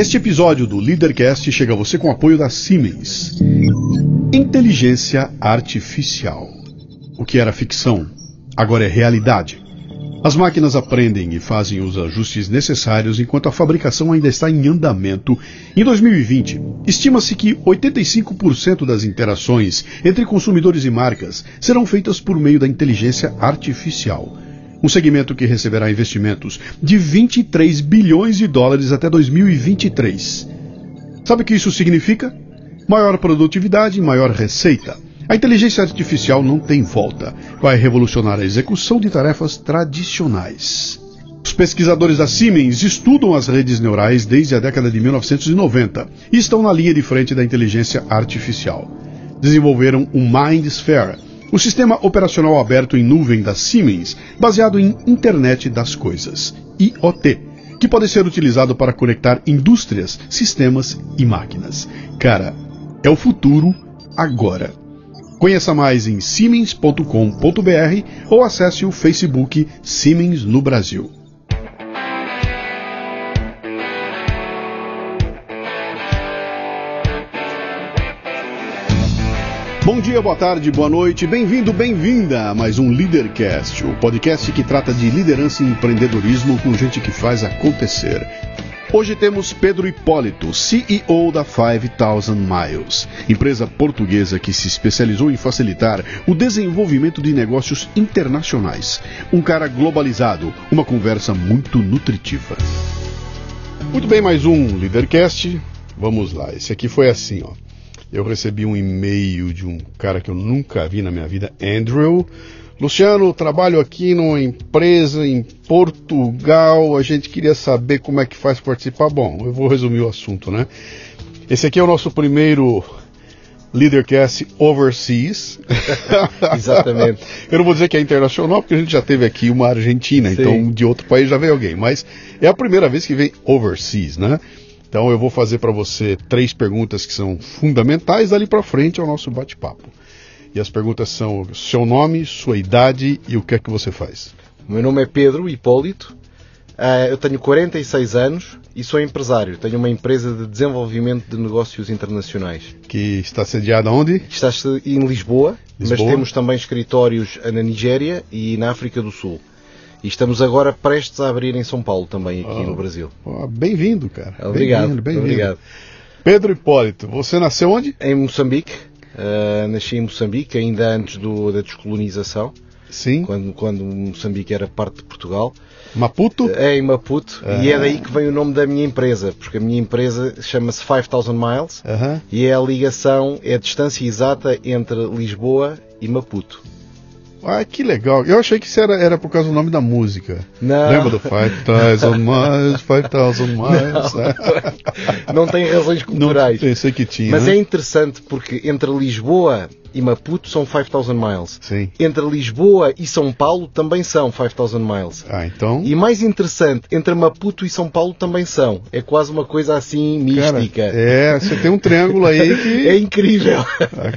Este episódio do Leadercast chega a você com o apoio da Siemens. Inteligência artificial. O que era ficção, agora é realidade. As máquinas aprendem e fazem os ajustes necessários enquanto a fabricação ainda está em andamento. Em 2020, estima-se que 85% das interações entre consumidores e marcas serão feitas por meio da inteligência artificial. Um segmento que receberá investimentos de 23 bilhões de dólares até 2023. Sabe o que isso significa? Maior produtividade e maior receita. A inteligência artificial não tem volta. Vai revolucionar a execução de tarefas tradicionais. Os pesquisadores da Siemens estudam as redes neurais desde a década de 1990 e estão na linha de frente da inteligência artificial. Desenvolveram o MindSphere, o sistema operacional aberto em nuvem da Siemens, baseado em Internet das Coisas, IoT, que pode ser utilizado para conectar indústrias, sistemas e máquinas. Cara, é o futuro agora. Conheça mais em siemens.com.br ou acesse o Facebook Siemens no Brasil. Bom dia, boa tarde, boa noite, bem-vindo, bem-vinda a mais um Leadercast, o podcast que trata de liderança e empreendedorismo com gente que faz acontecer. Hoje temos Pedro Hipólito, CEO da 5000 Miles, empresa portuguesa que se especializou em facilitar o desenvolvimento de negócios internacionais. Um cara globalizado, uma conversa muito nutritiva. Muito bem, mais um Leadercast. Vamos lá, esse aqui foi assim, ó. Eu recebi um e-mail de um cara que eu nunca vi na minha vida, Andrew. Luciano, trabalho aqui numa empresa em Portugal. A gente queria saber como é que faz para participar. Bom, eu vou resumir o assunto, né? Esse aqui é o nosso primeiro Leadercast Overseas. Exatamente. eu não vou dizer que é internacional, porque a gente já teve aqui uma Argentina, Sim. então de outro país já veio alguém. Mas é a primeira vez que vem Overseas, né? Então eu vou fazer para você três perguntas que são fundamentais dali para frente ao nosso bate-papo. E as perguntas são seu nome, sua idade e o que é que você faz. Meu nome é Pedro Hipólito, uh, eu tenho 46 anos e sou empresário. Tenho uma empresa de desenvolvimento de negócios internacionais. Que está sediada onde? Está em Lisboa, Lisboa, mas temos também escritórios na Nigéria e na África do Sul. E estamos agora prestes a abrir em São Paulo também, aqui oh, no Brasil. Oh, bem-vindo, cara. Obrigado. Bem-vindo, bem-vindo. Obrigado. Pedro Hipólito, você nasceu onde? Em Moçambique. Uh, nasci em Moçambique, ainda antes do, da descolonização. Sim. Quando, quando Moçambique era parte de Portugal. Maputo? É, em Maputo. E é daí que vem o nome da minha empresa, porque a minha empresa chama-se 5000 Miles e é a ligação, é a distância exata entre Lisboa e Maputo. Ah, que legal. Eu achei que isso era, era por causa do nome da música. Não. Lembra do 5000 Miles, 5000 Miles? Não. não tem razões culturais. Não, pensei que tinha. Mas né? é interessante porque entre Lisboa e Maputo são 5000 miles. Sim. Entre Lisboa e São Paulo também são 5000 miles. Ah, então. E mais interessante, entre Maputo e São Paulo também são. É quase uma coisa assim mística. Cara, é, você tem um triângulo aí que. é incrível.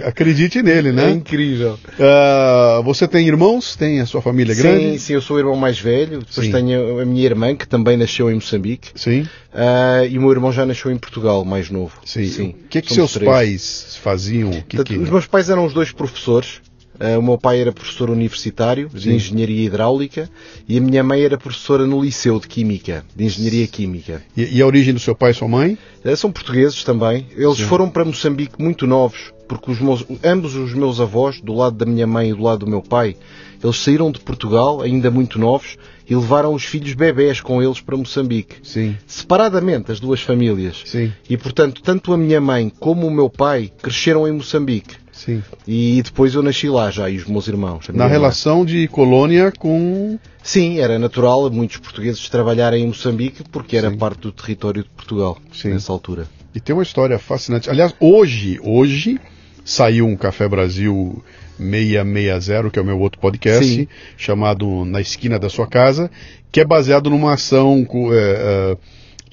Acredite nele, né? É incrível. Uh, você tem irmãos? Tem a sua família grande? Sim, sim, eu sou o irmão mais velho. Depois sim. tenho a minha irmã, que também nasceu em Moçambique. Sim. Uh, e o meu irmão já nasceu em Portugal, mais novo. Sim. sim. O que é que seus três. pais faziam? Que que... Os meus pais eram os dois professores. Uh, o meu pai era professor universitário de Sim. Engenharia Hidráulica e a minha mãe era professora no Liceu de Química, de Engenharia Química. E, e a origem do seu pai e sua mãe? Uh, são portugueses também. Eles Sim. foram para Moçambique muito novos, porque os meus, ambos os meus avós, do lado da minha mãe e do lado do meu pai, eles saíram de Portugal, ainda muito novos, e levaram os filhos bebés com eles para Moçambique. Sim. Separadamente, as duas famílias. Sim. E, portanto, tanto a minha mãe como o meu pai cresceram em Moçambique. Sim. E depois eu nasci lá já, e os meus irmãos. Na relação de colônia com. Sim, era natural muitos portugueses trabalharem em Moçambique porque era Sim. parte do território de Portugal Sim. nessa altura. E tem uma história fascinante. Aliás, hoje, hoje saiu um Café Brasil 660, que é o meu outro podcast, Sim. chamado Na Esquina da Sua Casa, que é baseado numa ação. É, é,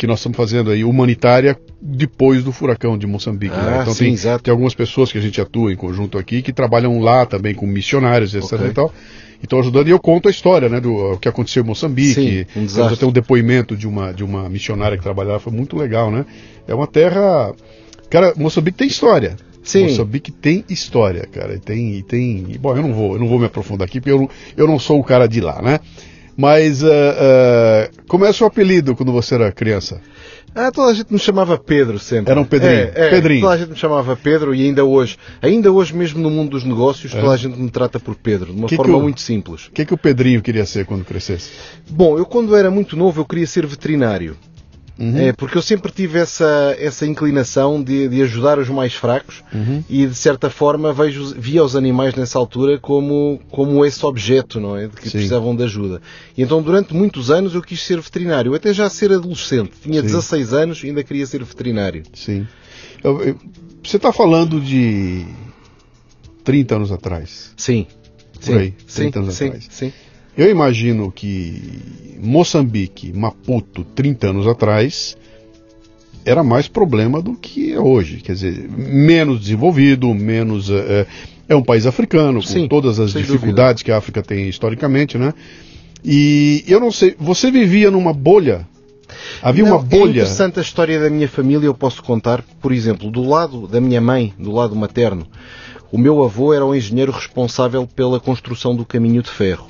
que nós estamos fazendo aí, humanitária, depois do furacão de Moçambique. né? Ah, Então sim, tem, tem algumas pessoas que a gente atua em conjunto aqui que trabalham lá também com missionários, etc. Ok. e tal. E estão ajudando, e eu conto a história, né, do que aconteceu em Moçambique. Sim, um até um depoimento de uma, de uma missionária que trabalhava, foi muito legal, né? É uma terra. Cara, Moçambique tem história. Sim. Moçambique tem história, cara. E tem, e tem. Bom, eu não vou, eu não vou me aprofundar aqui, porque eu não, eu não sou o cara de lá, né? Mas ah, ah, como é o seu apelido quando você era criança? Ah, toda a gente me chamava Pedro sempre. Era um Pedrinho. É, é, Pedrinho. Toda a gente me chamava Pedro e ainda hoje, ainda hoje mesmo no mundo dos negócios, É. toda a gente me trata por Pedro, de uma Que que forma eu- muito simples. O que, que o Pedrinho queria ser quando crescesse? Bom, eu quando era muito novo eu queria ser veterinário. Uhum. É, porque eu sempre tive essa, essa inclinação de, de ajudar os mais fracos Uhum. e de certa forma vejo, via os animais nessa altura como, como esse objeto, não é? De que Sim. precisavam de ajuda. E então durante muitos anos eu quis ser veterinário, até já ser adolescente. Tinha Sim. 16 anos e ainda queria ser veterinário. Sim. Eu- eu- você está falando de 30 anos atrás. Sim. Sim, aí, sim, 30 anos sim, atrás. sim. Eu imagino que Moçambique, Maputo, 30 anos atrás, era mais problema do que é hoje. Quer dizer, menos desenvolvido, menos. É, é um país africano, com Sim, todas as dificuldades que a África tem historicamente, né? E eu não sei, você vivia numa bolha? Havia Não, uma bolha. É interessante a história da minha família, eu posso contar, por exemplo, do lado da minha mãe, do lado materno, o meu avô era o engenheiro responsável pela construção do caminho de ferro.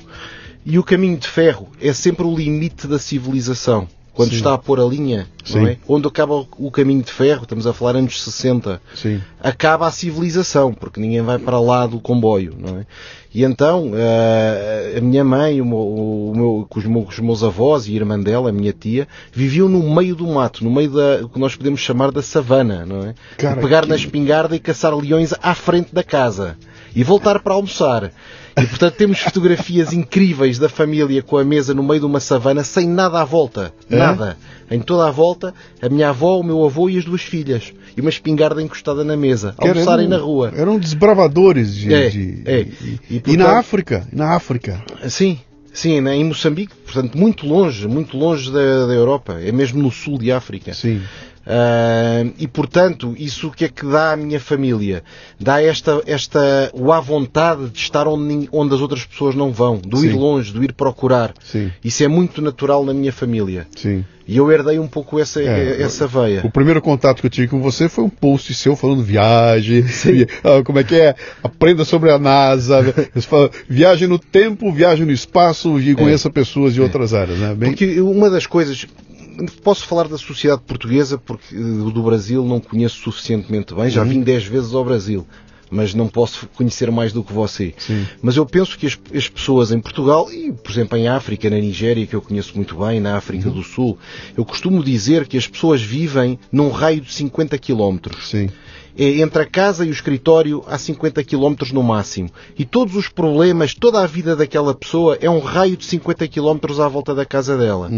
E o caminho de ferro é sempre o limite da civilização. Quando Sim. está a pôr a linha, é? Onde acaba o- caminho de ferro, estamos a falar anos 60, Sim. acaba a civilização, porque ninguém vai para lá do comboio, não é? E então, eh, a minha mãe, o meu, o meu- com os meus, os meus avós e a irmã dela, a minha tia, viviam no meio do mato, no meio da, que nós podemos chamar da savana, não é? Cara, pegar que- na espingarda e caçar leões à frente da casa. E voltar para almoçar. E portanto temos fotografias incríveis da família com a mesa no meio de uma savana sem nada à volta. É? Nada. Em toda a volta, a minha avó, o meu avô e as duas filhas. E uma espingarda encostada na mesa. Que Almoçarem eram- na rua. Eram desbravadores de. É, de- é. E, E, e portanto- na África. Na África. Sim, sim, né? em Moçambique, portanto, muito longe, muito longe da, da Europa. É mesmo no sul de África. Sim. Ah, e portanto, isso o que é que dá à minha família? Dá esta, esta, o à vontade de estar onde, onde as outras pessoas não vão, do ir Sim. longe, do ir procurar. Sim. Isso é muito natural na minha família. Sim. E eu herdei um pouco essa, É, essa veia. O primeiro contato que eu tive com você foi um post seu falando viagem, vi- ah, como é que é? Aprenda sobre a NASA, viagem no tempo, viagem no espaço e conheça pessoas de outras áreas, né? Bem, Porque uma das coisas. Posso falar da sociedade portuguesa porque eh, do Brasil não conheço suficientemente bem. Uhum. Já vim 10 vezes ao Brasil, mas não posso conhecer mais do que você. Sim. Mas eu penso que as, as pessoas em Portugal e, por exemplo, em África, na Nigéria, que eu conheço muito bem, na África Uhum. do Sul, eu costumo dizer que as pessoas vivem num raio de 50 quilómetros. sim, entre a casa e o escritório há 50 km no máximo. E todos os problemas, toda a vida daquela pessoa é um raio de 50 km à volta da casa dela.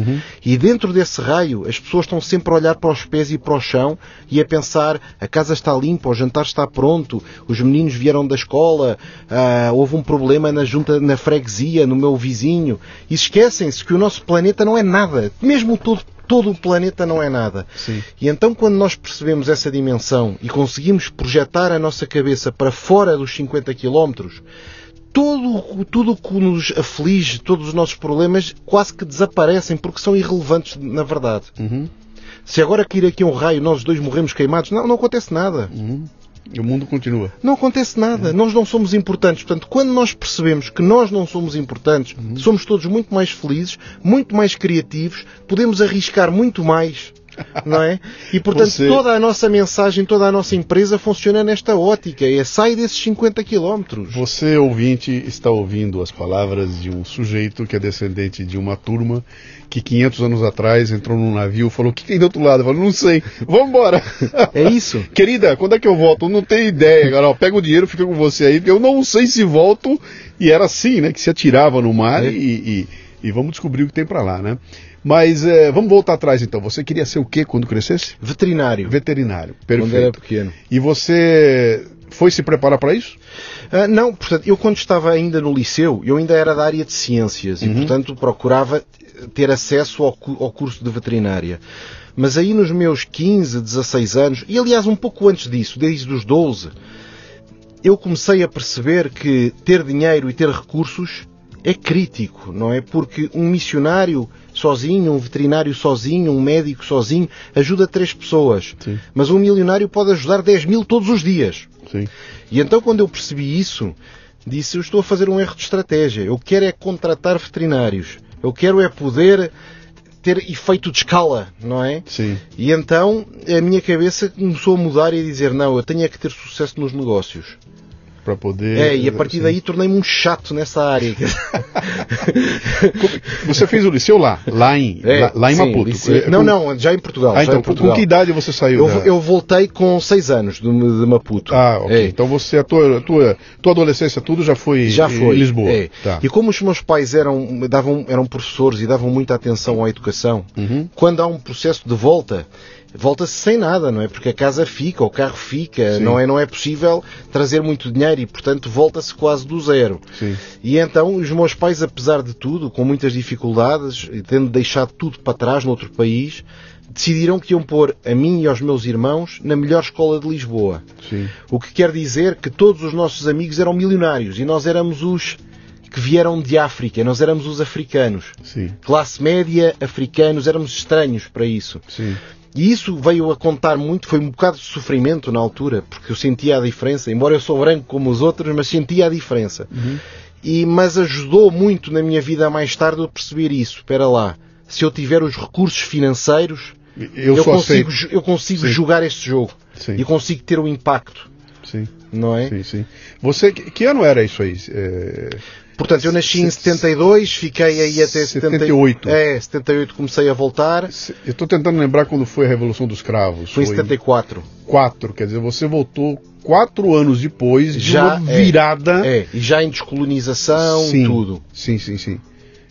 E dentro desse raio, as pessoas estão sempre a olhar para os pés e para o chão e a pensar: a casa está limpa, o jantar está pronto, os meninos vieram da escola, ah, houve um problema na junta, na freguesia, no meu vizinho. E esquecem-se que o nosso planeta não é nada. Mesmo todo todo o planeta não é nada. Sim. E então, quando nós percebemos essa dimensão e conseguimos projetar a nossa cabeça para fora dos 50 km, tudo, tudo o que nos aflige, todos os nossos problemas, quase que desaparecem porque são irrelevantes na verdade. Uhum. Se agora cair aqui um raio nós dois morremos queimados, não, não acontece nada. Uhum. E o mundo continua. Não acontece nada. Nós não somos importantes. Portanto, quando nós percebemos que nós não somos importantes, somos todos muito mais felizes, muito mais criativos, podemos arriscar muito mais. Não é? E portanto, Você- toda a nossa mensagem, toda a nossa empresa funciona nesta ótica. É sai desses 50 quilómetros. Você, ouvinte, está ouvindo as palavras de um sujeito que é descendente de uma turma que 500 anos atrás entrou num navio e falou: O que tem do outro lado? Falei: Não sei, vamos embora. É isso. Querida, quando é que eu volto? Eu não tenho ideia. Agora, pega o dinheiro, fica com você aí, eu não sei se volto. E era assim, né? Que se atirava no mar É. e, e- e vamos descobrir o que tem pra lá, né? Mas eh, vamos voltar atrás então. Você queria ser o quê quando crescesse? Veterinário. Veterinário. Quando era Perfeito. pequeno. E você foi se preparar para isso? Uh, não, portanto, eu quando estava ainda no liceu, eu ainda era da área de ciências uhum. e, portanto, procurava ter acesso ao, ao curso de veterinária. Mas aí nos meus 15, 16 anos, e aliás um pouco antes disso, desde os 12, eu comecei a perceber que ter dinheiro e ter recursos é crítico, não é? Porque um missionário sozinho, um veterinário sozinho, um médico sozinho, ajuda três pessoas. Sim. Mas um milionário pode ajudar 10 mil todos os dias. Sim. E então quando eu percebi isso, disse, eu estou a fazer um erro de estratégia. Eu quero é contratar veterinários. Eu quero é poder ter efeito de escala, não é? Sim. E então a minha cabeça começou a mudar e a dizer, não, eu tenho é que ter sucesso nos negócios para poder. É, e a partir daí tornei-me um chato nessa área. você fez o liceu lá, lá em, é, lá, lá, em sim, Maputo? Liceu... É, não, não, já em Portugal. Ah, então, Portugal. com que idade você saiu? Eu, da... eu voltei com seis anos de, de Maputo. Ah, ok. É. Então você, a tua, a tua, tua adolescência, tudo já foi já foi. em Lisboa. É. Tá. E como os meus pais eram, davam, eram professores e davam muita atenção à educação, uhum. quando há um processo de volta, volta-se sem nada, não é? Porque a casa fica, o carro fica, não é, não é possível trazer muito dinheiro e, portanto, volta-se quase do zero. Sim. E então os meus pais, apesar de tudo, com muitas dificuldades, tendo deixado tudo para trás noutro país, decidiram que iam pôr a mim e aos meus irmãos na melhor escola de Lisboa. Sim. O que quer dizer que todos os nossos amigos eram milionários e nós éramos os que vieram de África, nós éramos os africanos. Sim. Classe média, africanos, éramos estranhos para isso. Sim. E isso veio a contar muito, foi um bocado de sofrimento na altura, porque eu sentia a diferença, embora eu sou branco como os outros, mas sentia a diferença. Uhum. E, mas ajudou muito na minha vida mais tarde a perceber isso. Espera lá, se eu tiver os recursos financeiros, eu, eu consigo, eu consigo jogar este jogo. Sim. E consigo ter o um impacto. Sim. Não é? Sim, sim. Você, que ano era isso aí? É... Portanto, eu nasci em 72, fiquei aí até 78. 70, é, 78 comecei a voltar. Eu estou tentando lembrar quando foi a Revolução dos Cravos. Foi, em 74. 4, quer dizer, você voltou quatro anos depois de já, uma é, virada. É, é, e já em descolonização, sim, tudo. Sim, sim, sim.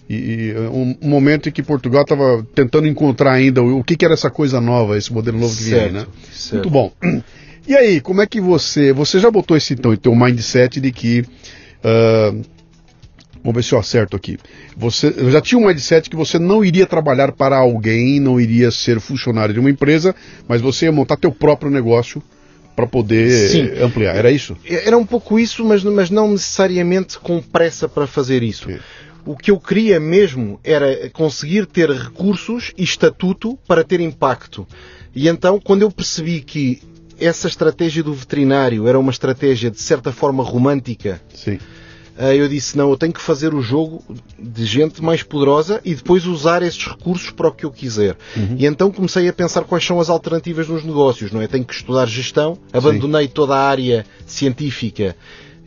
E, e um, momento em que Portugal estava tentando encontrar ainda o, o que, que, era essa coisa nova, esse modelo novo que vinha, né? Certo. Muito bom. E aí, como é que você. Você já botou esse então, teu mindset de que. Uh, Vamos ver se eu acerto aqui. Você já tinha um mindset que você não iria trabalhar para alguém, não iria ser funcionário de uma empresa, mas você ia montar teu próprio negócio para poder Sim. ampliar. Era isso? Era um pouco isso, mas, mas não necessariamente com pressa para fazer isso. Sim. O que eu queria mesmo era conseguir ter recursos e estatuto para ter impacto. E então, quando eu percebi que essa estratégia do veterinário era uma estratégia de certa forma romântica, Sim eu disse: não, eu tenho que fazer o jogo de gente mais poderosa e depois usar esses recursos para o que eu quiser. Uhum. E então comecei a pensar quais são as alternativas nos negócios, não é? Tenho que estudar gestão, abandonei Sim. toda a área científica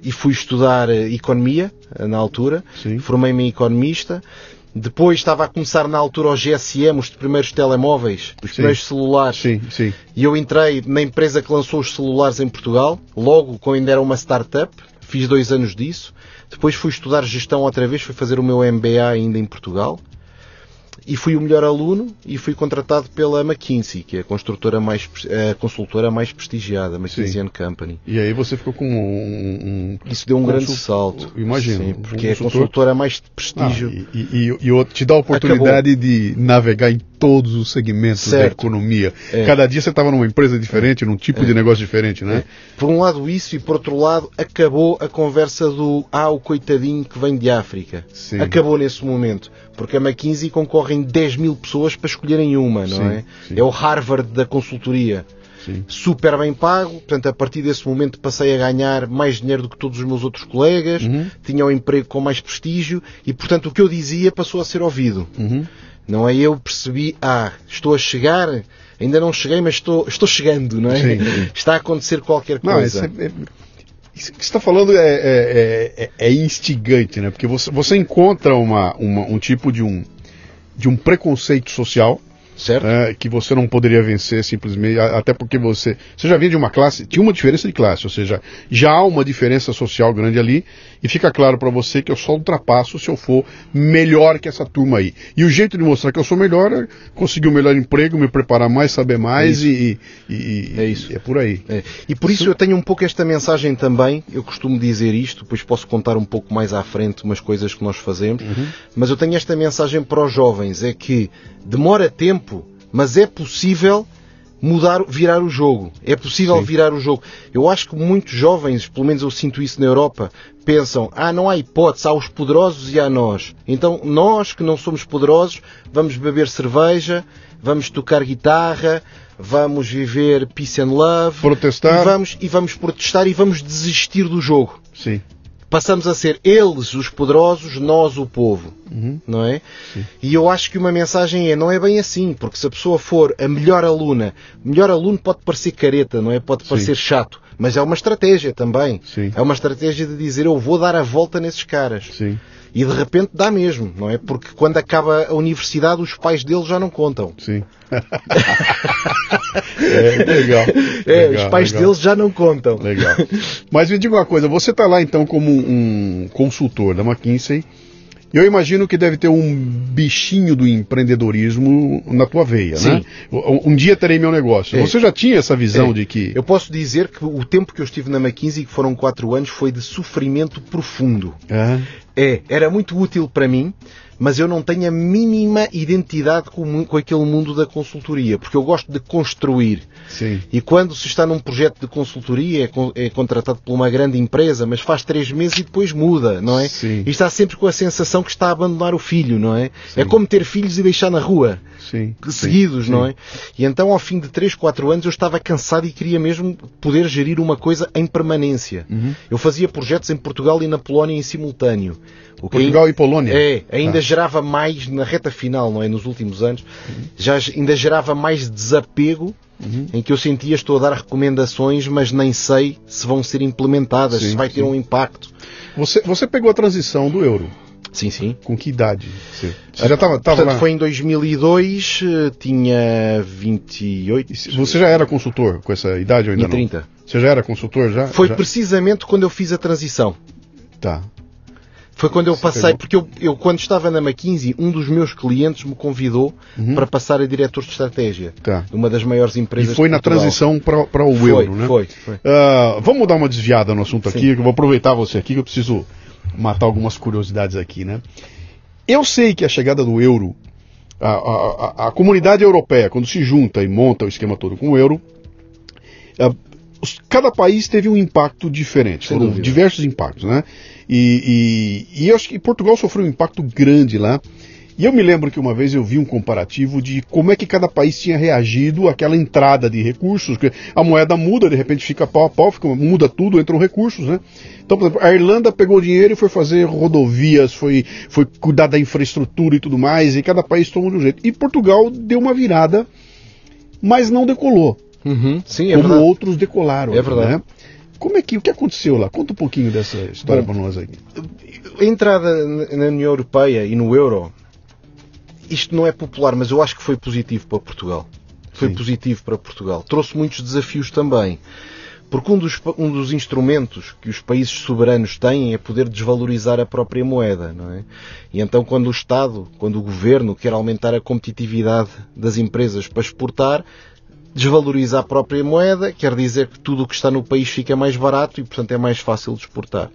e fui estudar eh, economia eh, na altura, formei-me economista. Depois estava a começar na altura o GSM, os primeiros telemóveis, os sim. primeiros celulares. Sim, sim. E eu entrei na empresa que lançou os celulares em Portugal, logo quando ainda era uma startup. Fiz dois anos disso. Depois fui estudar gestão outra vez, fui fazer o meu MBA ainda em Portugal e fui o melhor aluno e fui contratado pela McKinsey, que é a construtora mais a consultora mais prestigiada, McKinsey and Company. E aí você ficou com um, um isso deu um grande salto. Imagino. Sim, porque um é a consultora mais de prestígio. Ah, e, e, e, te dá a oportunidade Acabou. de navegar em todos os segmentos certo. da economia. É. Cada dia você estava numa empresa diferente, é. num tipo é. de negócio diferente, né? É. Por um lado isso e por outro lado acabou a conversa do ah, o coitadinho que vem de África. Sim. Acabou nesse momento. Porque a McKinsey concorrem 10 mil pessoas para escolherem uma, não sim, é? Sim. É o Harvard da consultoria. Sim. Super bem pago, portanto, a partir desse momento passei a ganhar mais dinheiro do que todos os meus outros colegas, uhum. tinha um emprego com mais prestígio e, portanto, o que eu dizia passou a ser ouvido. Uhum. Não é? Eu percebi, ah, estou a chegar, ainda não cheguei, mas estou, estou chegando, não é? Sim. Está a acontecer qualquer coisa. Não, é, é, isso que você está falando é, é, é, é, instigante, né? Porque você, você encontra uma, uma, um tipo de um, de um preconceito social Certo. É, que você não poderia vencer simplesmente, até porque você, você já vinha de uma classe, tinha uma diferença de classe, ou seja, já há uma diferença social grande ali, e fica claro para você que eu só ultrapasso se eu for melhor que essa turma aí. E o jeito de mostrar que eu sou melhor é conseguir um melhor emprego, me preparar mais, saber mais é e, e, é isso. E é por aí. É. E por isso, isso eu tenho um pouco esta mensagem também, eu costumo dizer isto, depois posso contar um pouco mais à frente umas coisas que nós fazemos, uhum. mas eu tenho esta mensagem para os jovens, é que demora tempo mas é possível mudar, virar o jogo. É possível Sim. virar o jogo. Eu acho que muitos jovens, pelo menos eu sinto isso na Europa, pensam: ah, não há hipótese, há os poderosos e há nós. Então nós que não somos poderosos, vamos beber cerveja, vamos tocar guitarra, vamos viver peace and love, protestar e vamos, e vamos protestar e vamos desistir do jogo. Sim passamos a ser eles os poderosos, nós o povo, uhum. não é? Sim. E eu acho que uma mensagem é, não é bem assim, porque se a pessoa for a melhor aluna, melhor aluno pode parecer careta, não é? Pode parecer Sim. chato, mas é uma estratégia também. Sim. É uma estratégia de dizer, eu vou dar a volta nesses caras. Sim. E de repente dá mesmo, não é? Porque quando acaba a universidade os pais deles já não contam. Sim. é, legal. É, legal, os pais legal. deles já não contam. Legal. Mas me diga uma coisa, você está lá então como um consultor da McKinsey. Eu imagino que deve ter um bichinho do empreendedorismo na tua veia, Sim. né? Um, um dia terei meu negócio. É. Você já tinha essa visão é. de que. Eu posso dizer que o tempo que eu estive na McKinsey, que foram quatro anos, foi de sofrimento profundo. Ah. É, era muito útil para mim, mas eu não tenho a mínima identidade com, com aquele mundo da consultoria, porque eu gosto de construir. Sim. E quando se está num projeto de consultoria, é, é, contratado por uma grande empresa, mas faz três meses e depois muda, não é? Sim. E está sempre com a sensação que está a abandonar o filho, não é? Sim. É como ter filhos e deixar na rua. Sim. Seguidos, não é? E então, ao fim de três, quatro anos, eu estava cansado e queria mesmo poder gerir uma coisa em permanência. Uhum. Eu fazia projetos em Portugal e na Polónia em simultâneo. Portugal e Polónia? É, ainda ah. gerava mais na reta final, não é? Nos últimos anos, uhum. já ainda gerava mais desapego Uhum. em que eu sentia estou a dar recomendações, mas nem sei se vão ser implementadas, sim, se vai ter sim. um impacto. Você, você pegou a transição do euro. Sim, sim. Com que idade? Você, você já estava Portanto, lá? foi em 2002, eh, tinha 28. Você já era consultor com essa idade ou ainda e 30. não? Você já era consultor já? Foi já? precisamente quando eu fiz a transição. Tá. Foi quando eu passei, porque eu, eu, quando estava na McKinsey, um dos meus clientes me convidou uhum. para passar a diretor de estratégia tá. de uma das maiores empresas. E foi na transição para, para o foi, euro, né? Foi, foi. Uh, vamos dar uma desviada no assunto Sim. aqui, que eu vou aproveitar você aqui, que eu preciso matar algumas curiosidades aqui, né? Eu sei que a chegada do euro, a, a, a, a comunidade europeia, quando se junta e monta o esquema todo com o euro, uh, cada país teve um impacto diferente, Sem foram dúvida. diversos impactos, né? E, e, e eu acho que Portugal sofreu um impacto grande lá. E eu me lembro que uma vez eu vi um comparativo de como é que cada país tinha reagido àquela entrada de recursos. A moeda muda, de repente fica pau a pau, fica, muda tudo, entram recursos, né? Então, por exemplo, a Irlanda pegou dinheiro e foi fazer rodovias, foi, foi cuidar da infraestrutura e tudo mais, e cada país tomou de um jeito. E Portugal deu uma virada, mas não decolou. Uhum, sim, é como verdade. outros decolaram. É verdade. Né? Como é que o que aconteceu lá? Conta um pouquinho dessa história para nós aqui. A entrada na União Europeia e no euro, isto não é popular, mas eu acho que foi positivo para Portugal. Foi Sim. positivo para Portugal. Trouxe muitos desafios também. Porque um dos, um dos instrumentos que os países soberanos têm é poder desvalorizar a própria moeda, não é? E então quando o Estado, quando o Governo quer aumentar a competitividade das empresas para exportar, desvaloriza a própria moeda, quer dizer que tudo o que está no país fica mais barato e, portanto, é mais fácil de exportar.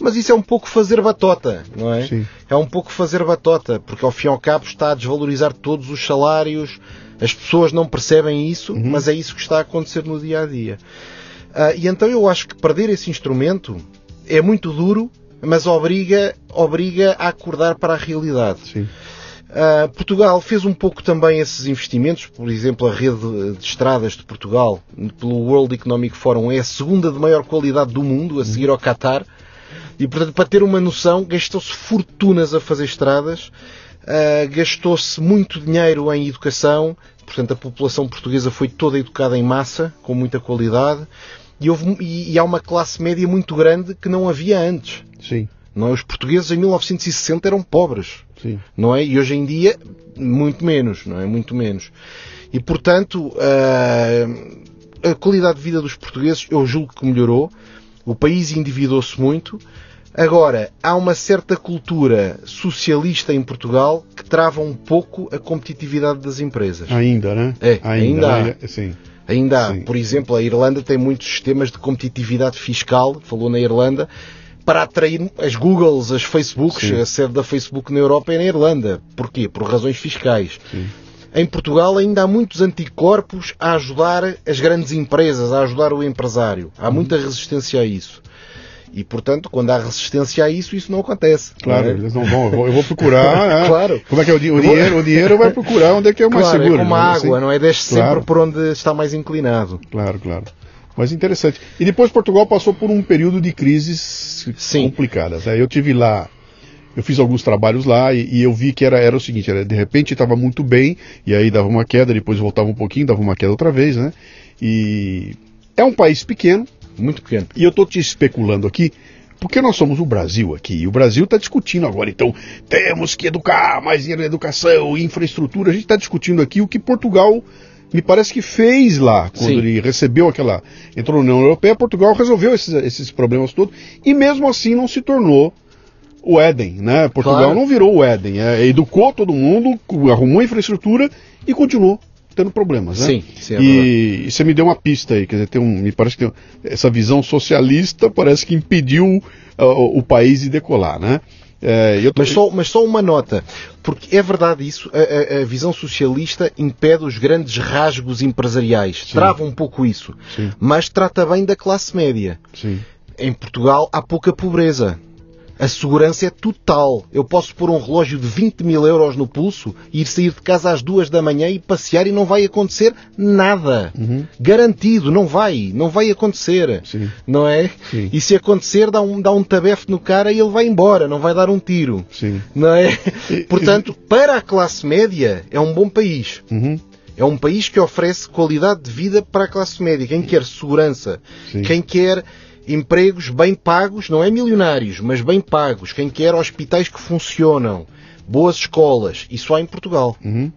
Mas isso é um pouco fazer batota, não é? Sim. É um pouco fazer batota, porque ao fim e ao cabo está a desvalorizar todos os salários, as pessoas não percebem isso, Uhum. mas é isso que está a acontecer no dia a dia. Ah, e então eu acho que perder esse instrumento é muito duro, mas obriga, obriga a acordar para a realidade. Sim. Uh, Portugal fez um pouco também esses investimentos, por exemplo, a rede de estradas de Portugal, pelo World Economic Forum, é a segunda de maior qualidade do mundo, a seguir ao Qatar. E, portanto, para ter uma noção, gastou-se fortunas a fazer estradas, uh, gastou-se muito dinheiro em educação, portanto, a população portuguesa foi toda educada em massa, com muita qualidade, e, houve, e, e há uma classe média muito grande que não havia antes Sim. Não é? Os portugueses em 1960 eram pobres, Sim. não é? E hoje em dia, muito menos, não é? Muito menos. E, portanto, a, a qualidade de vida dos portugueses, eu julgo que melhorou. O país endividou-se muito. Agora, há uma certa cultura socialista em Portugal que trava um pouco a competitividade das empresas. Ainda, né? É, ainda há. ainda sim. Ainda há, Sim. por exemplo, a Irlanda tem muitos sistemas de competitividade fiscal, falou na Irlanda, para atrair as Googles, as Facebooks, Sim. a sede da Facebook na Europa e na Irlanda. Porquê? Por razões fiscais. Sim. Em Portugal ainda há muitos anticorpos a ajudar as grandes empresas, a ajudar o empresário. Há Uhum. muita resistência a isso. E, portanto, quando há resistência a isso, isso não acontece. Claro, não é? eles não vão. Eu vou, eu vou procurar. né? Claro. Como é que é o, di- o dinheiro? O dinheiro vai procurar onde é que é o mais Claro, seguro. é como a água, Assim. não é? Desce Claro. sempre por onde está mais inclinado. Claro, claro. Mas interessante. E depois Portugal passou por um período de crises Sim. complicadas. né? Eu tive lá, eu fiz alguns trabalhos lá e, e eu vi que era, era o seguinte, era, de repente estava muito bem e aí dava uma queda, depois voltava um pouquinho, dava uma queda outra vez, né? E é um país pequeno Muito pequeno. e eu estou te especulando aqui. Porque nós somos o Brasil aqui, e o Brasil está discutindo agora, então temos que educar, mais dinheiro na educação, infraestrutura. A gente está discutindo aqui o que Portugal me parece que fez lá, quando Sim. ele recebeu aquela. entrou na União Europeia, Portugal resolveu esses, esses problemas todos, e mesmo assim não se tornou o Éden, né? Portugal Claro. não virou o Éden, é, educou todo mundo, arrumou infraestrutura e continuou tendo problemas, né? Sim, sim, é e, e você me deu uma pista aí, quer dizer, tem um, me parece que tem, essa visão socialista parece que impediu o, o país de decolar, né? Eu tô- Mas só, mas só uma nota, porque é verdade isso, a, a- visão socialista impede os grandes rasgos empresariais, trava um pouco isso, Sim. mas trata bem da classe média. Sim, Em Portugal há pouca pobreza. A segurança é total. Eu posso pôr um relógio de 20 mil euros no pulso, ir sair de casa às duas da manhã e passear e não vai acontecer nada. Garantido, não vai. Não vai acontecer. Uhum. Sim. Não é? Sim. E se acontecer, dá um, dá um tabefe no cara e ele vai embora, não vai dar um tiro. sim. Não é? Portanto, para a classe média, é um bom país. Uhum. É um país que oferece qualidade de vida para a classe média. Quem quer segurança, Sim. quem quer empregos bem pagos, não é milionários, mas bem pagos. Quem quer hospitais que funcionam, boas escolas. Isso há em Portugal. Uhum.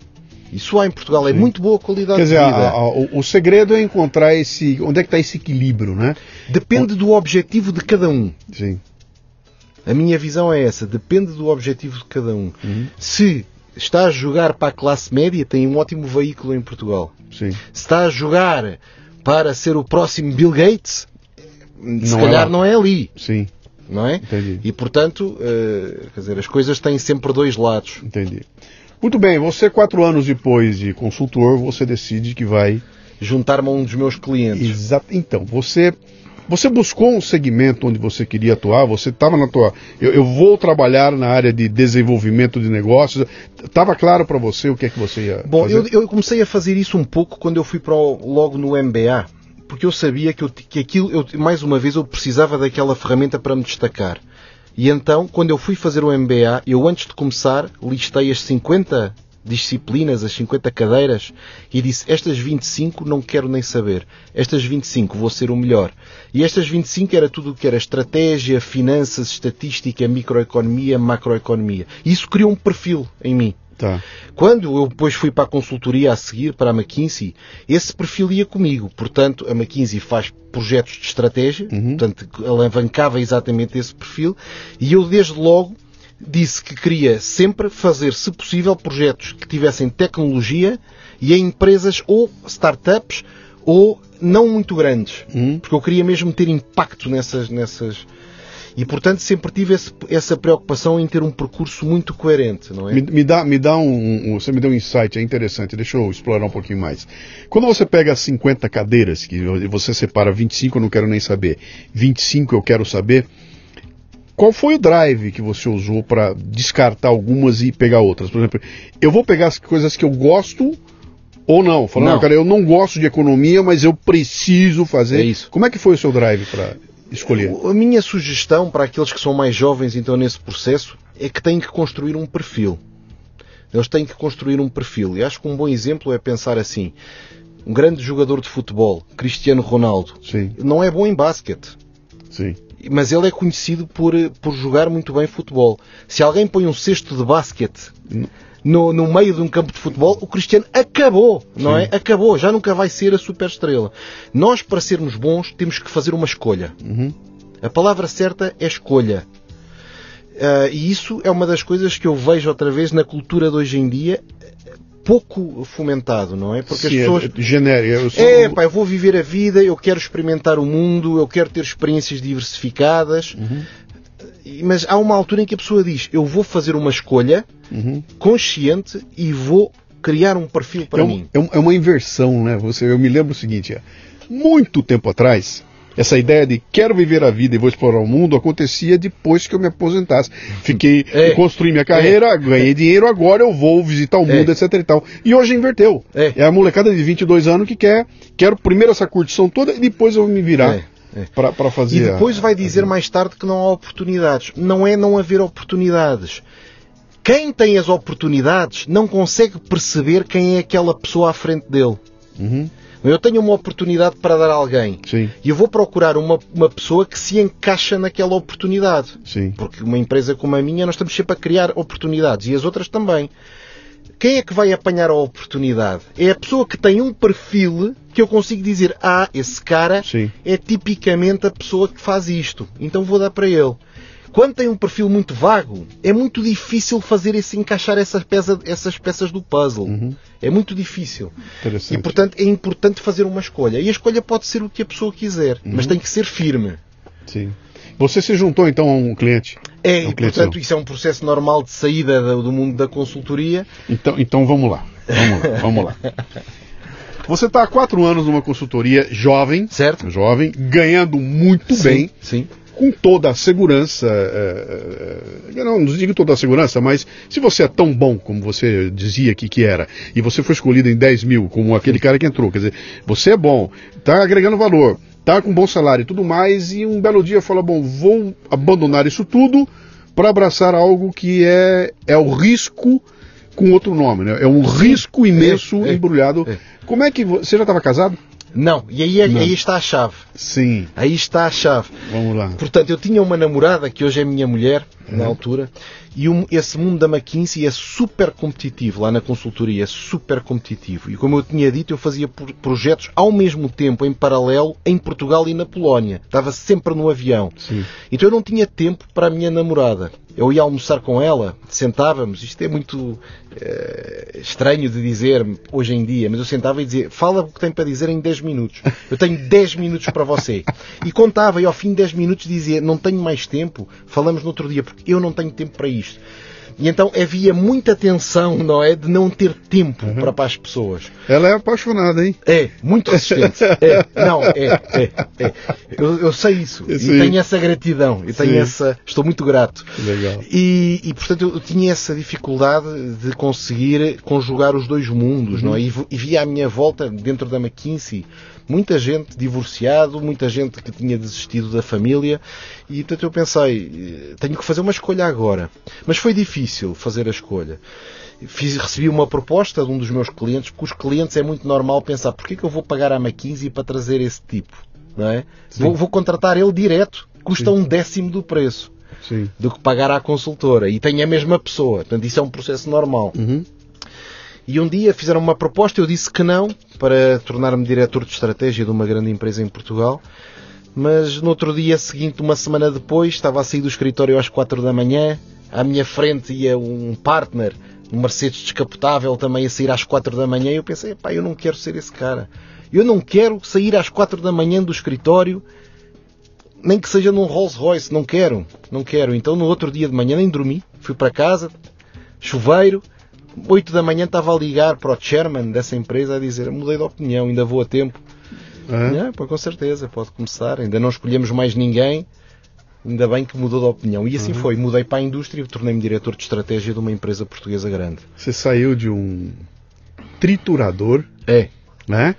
Isso há em Portugal. É muito boa qualidade dizer, de a- vida. a- o, o segredo é encontrar esse. Onde é que está esse equilíbrio, né? Depende do objetivo de cada um. Sim. A minha visão é essa, depende do objetivo de cada um. Uhum. Se está a jogar para a classe média, tem um ótimo veículo em Portugal. Sim. Se está a jogar para ser o próximo Bill Gates, se Não é calhar lá. não é ali, Sim. não é? Entendi. E portanto, eh, quer dizer, as coisas têm sempre dois lados. Entendi. Muito bem, você, quatro anos depois de consultor, você decide que vai Juntar-me a um dos meus clientes. Exato. Então, você você buscou um segmento onde você queria atuar? Você estava na tua. Eu, eu vou trabalhar na área de desenvolvimento de negócios. Estava claro para você o que é que você ia Bom, fazer? eu, eu comecei a fazer isso um pouco quando eu fui para o- logo no MBA, porque eu sabia que, eu, que aquilo, eu, mais uma vez, eu precisava daquela ferramenta para me destacar. E então, quando eu fui fazer o MBA, eu antes de começar listei as 50 disciplinas, as 50 cadeiras, e disse: Estas 25 não quero nem saber. Estas 25 vou ser o melhor. E estas 25 era tudo o que era estratégia, finanças, estatística, microeconomia, macroeconomia. E isso criou um perfil em mim. Tá. Quando eu depois fui para a consultoria a seguir, para a McKinsey, esse perfil ia comigo. Portanto, a McKinsey faz projetos de estratégia, portanto, alavancava exatamente esse perfil, e eu desde logo disse que queria sempre fazer, se possível, projetos que tivessem tecnologia e em empresas ou startups ou não muito grandes. Uhum. Porque eu queria mesmo ter impacto nessas, nessas, e portanto sempre tive esse- essa preocupação em ter um percurso muito coerente, não é? Me, me dá, me dá um, um- Você me deu um insight, é interessante, deixa eu explorar um pouquinho mais. Quando você pega as 50 cadeiras, que você separa 25, eu não quero nem saber, 25 eu quero saber, qual foi o drive que você usou para descartar algumas e pegar outras? Por exemplo, eu vou pegar as coisas que eu gosto ou não? Falando, Não. "Ah, cara, eu não gosto de economia, mas eu preciso fazer. É isso. Como é que foi o seu drive para escolher? A minha sugestão para aqueles que são mais jovens então nesse processo é que têm que construir um perfil. Eles têm que construir um perfil. E acho que um bom exemplo é pensar assim. Um grande jogador de futebol, Cristiano Ronaldo, Sim, não é bom em basquete. sim. mas ele é conhecido por, por jogar muito bem futebol. Se alguém põe um cesto de basquete no, no meio de um campo de futebol, o Cristiano acabou, não Sim. é? Acabou, já nunca vai ser a super estrela. Nós, para sermos bons, temos que fazer uma escolha. Uhum. A palavra certa é escolha. Uh, e isso é uma das coisas que eu vejo outra vez na cultura de hoje em dia pouco fomentado, não é? Porque Sim, as pessoas. É genérico. Sou... É, pá, eu vou viver a vida, eu quero experimentar o mundo, eu quero ter experiências diversificadas. Uhum. Mas há uma altura em que a pessoa diz: Eu vou fazer uma escolha uhum. consciente e vou criar um perfil para é um, mim. É uma inversão, né? Você, eu me lembro o seguinte: é, muito tempo atrás, essa ideia de quero viver a vida e vou explorar o mundo acontecia depois que eu me aposentasse. Fiquei, é. construí minha carreira, é. ganhei dinheiro, agora eu vou visitar o é. mundo, é. etc e tal. E hoje inverteu. É. é a molecada de 22 anos que quer, quero primeiro essa curtição toda e depois eu vou me virar. Para fazer. E depois vai dizer mais tarde que não há oportunidades. Não é não haver oportunidades. Quem tem as oportunidades não consegue perceber quem é aquela pessoa à frente dele. Uhum. Eu tenho uma oportunidade para dar a alguém. Sim. E eu vou procurar uma, uma pessoa que se encaixa naquela oportunidade. Sim. Porque uma empresa como a minha, nós estamos sempre a criar oportunidades e as outras também. Quem é que vai apanhar a oportunidade? É a pessoa que tem um perfil que eu consigo dizer: Ah, esse cara Sim. é tipicamente a pessoa que faz isto, então vou dar para ele. Quando tem um perfil muito vago, é muito difícil fazer esse encaixar essas, peça, essas peças do puzzle. Uhum. É muito difícil. E portanto é importante fazer uma escolha. E a escolha pode ser o que a pessoa quiser, uhum. mas tem que ser firme. Sim. Você se juntou então a um cliente? É, e portanto isso é um processo normal de saída do mundo da consultoria. Então, então vamos lá. Vamos lá, vamos lá. Você está há quatro anos numa consultoria jovem, certo? Jovem, ganhando muito sim, bem. Sim com toda a segurança, é, é, não, não digo toda a segurança, mas se você é tão bom como você dizia que, que era, e você foi escolhido em 10 mil, como aquele cara que entrou, quer dizer, você é bom, está agregando valor, está com bom salário e tudo mais, e um belo dia fala, bom, vou abandonar isso tudo para abraçar algo que é, é o risco com outro nome, né? É um risco imenso é, é, embrulhado. É. Como é que você já estava casado? Não, e aí, é, Não. aí está a chave. Sim. Aí está a chave. Vamos lá. Portanto, eu tinha uma namorada, que hoje é minha mulher, na uhum. altura, e um, esse mundo da McKinsey é super competitivo, lá na consultoria, é super competitivo. E como eu tinha dito, eu fazia projetos ao mesmo tempo, em paralelo, em Portugal e na Polónia. Estava sempre no avião. Sim. Então eu não tinha tempo para a minha namorada. Eu ia almoçar com ela, sentávamos, isto é muito é, estranho de dizer hoje em dia, mas eu sentava e dizia, fala o que tem para dizer em 10 minutos. Eu tenho 10 minutos para você. E contava, e ao fim de 10 minutos dizia, não tenho mais tempo, falamos no outro dia, porque eu não tenho tempo para isto. E então havia muita tensão, não é? De não ter tempo uhum. para, para as pessoas. Ela é apaixonada, hein? É, muito resistente. é, não, é, é, é. Eu, eu sei isso. Sim. E tenho essa gratidão. E tenho essa. Estou muito grato. Legal. E, e portanto eu tinha essa dificuldade de conseguir conjugar os dois mundos, uhum. não é? E, e via à minha volta, dentro da McKinsey, muita gente divorciado, muita gente que tinha desistido da família e portanto eu pensei, tenho que fazer uma escolha agora. Mas foi difícil fazer a escolha. Fiz, recebi uma proposta de um dos meus clientes, porque os clientes é muito normal pensar, porquê que eu vou pagar a McKinsey para trazer esse tipo? Não é? Vou, vou, contratar ele direto, custa Sim. um décimo do preço. Sim. do que pagar à consultora e tem a mesma pessoa. Portanto, isso é um processo normal. Uhum. E um dia fizeram uma proposta, eu disse que não, para tornar-me diretor de estratégia de uma grande empresa em Portugal. Mas no outro dia seguinte, uma semana depois, estava a sair do escritório às quatro da manhã, à minha frente ia um partner, um Mercedes descapotável também a sair às quatro da manhã, e eu pensei, pá, eu não quero ser esse cara. Eu não quero sair às quatro da manhã do escritório, nem que seja num Rolls Royce, não quero, não quero. Então no outro dia de manhã nem dormi, fui para casa, chuveiro, 8 da manhã estava a ligar para o chairman dessa empresa a dizer mudei de opinião, ainda vou a tempo. Uhum. pô, com certeza, pode começar. Ainda não escolhemos mais ninguém. Ainda bem que mudou de opinião. E assim uhum. foi. Mudei para a indústria e tornei-me diretor de estratégia de uma empresa portuguesa grande. Você saiu de um triturador. É. Né?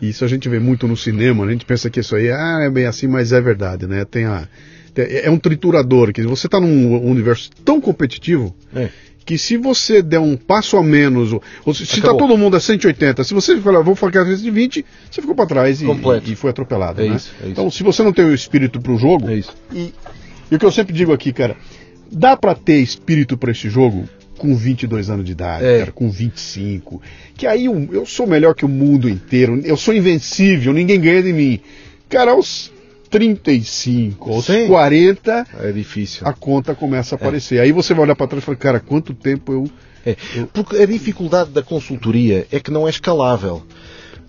Isso a gente vê muito no cinema. Né? A gente pensa que isso aí ah, é bem assim, mas é verdade, né? Tem a, é um triturador. Que você está num universo tão competitivo. É que se você der um passo a menos, ou se está todo mundo a 180, se você falar, vou focar 120, você ficou para trás e, e foi atropelado. É né? isso, é isso. Então, se você não tem o espírito para o jogo, É e, e o que eu sempre digo aqui, cara, dá para ter espírito para esse jogo com 22 anos de idade, É. cara, com 25. Que aí eu, eu sou melhor que o mundo inteiro, eu sou invencível, ninguém ganha de mim. Cara, aos 35, aos Sim. 40, É difícil. a conta começa a aparecer. Aí você vai olhar para trás e falar, cara, quanto tempo eu. É, porque a dificuldade da consultoria é que não é escalável.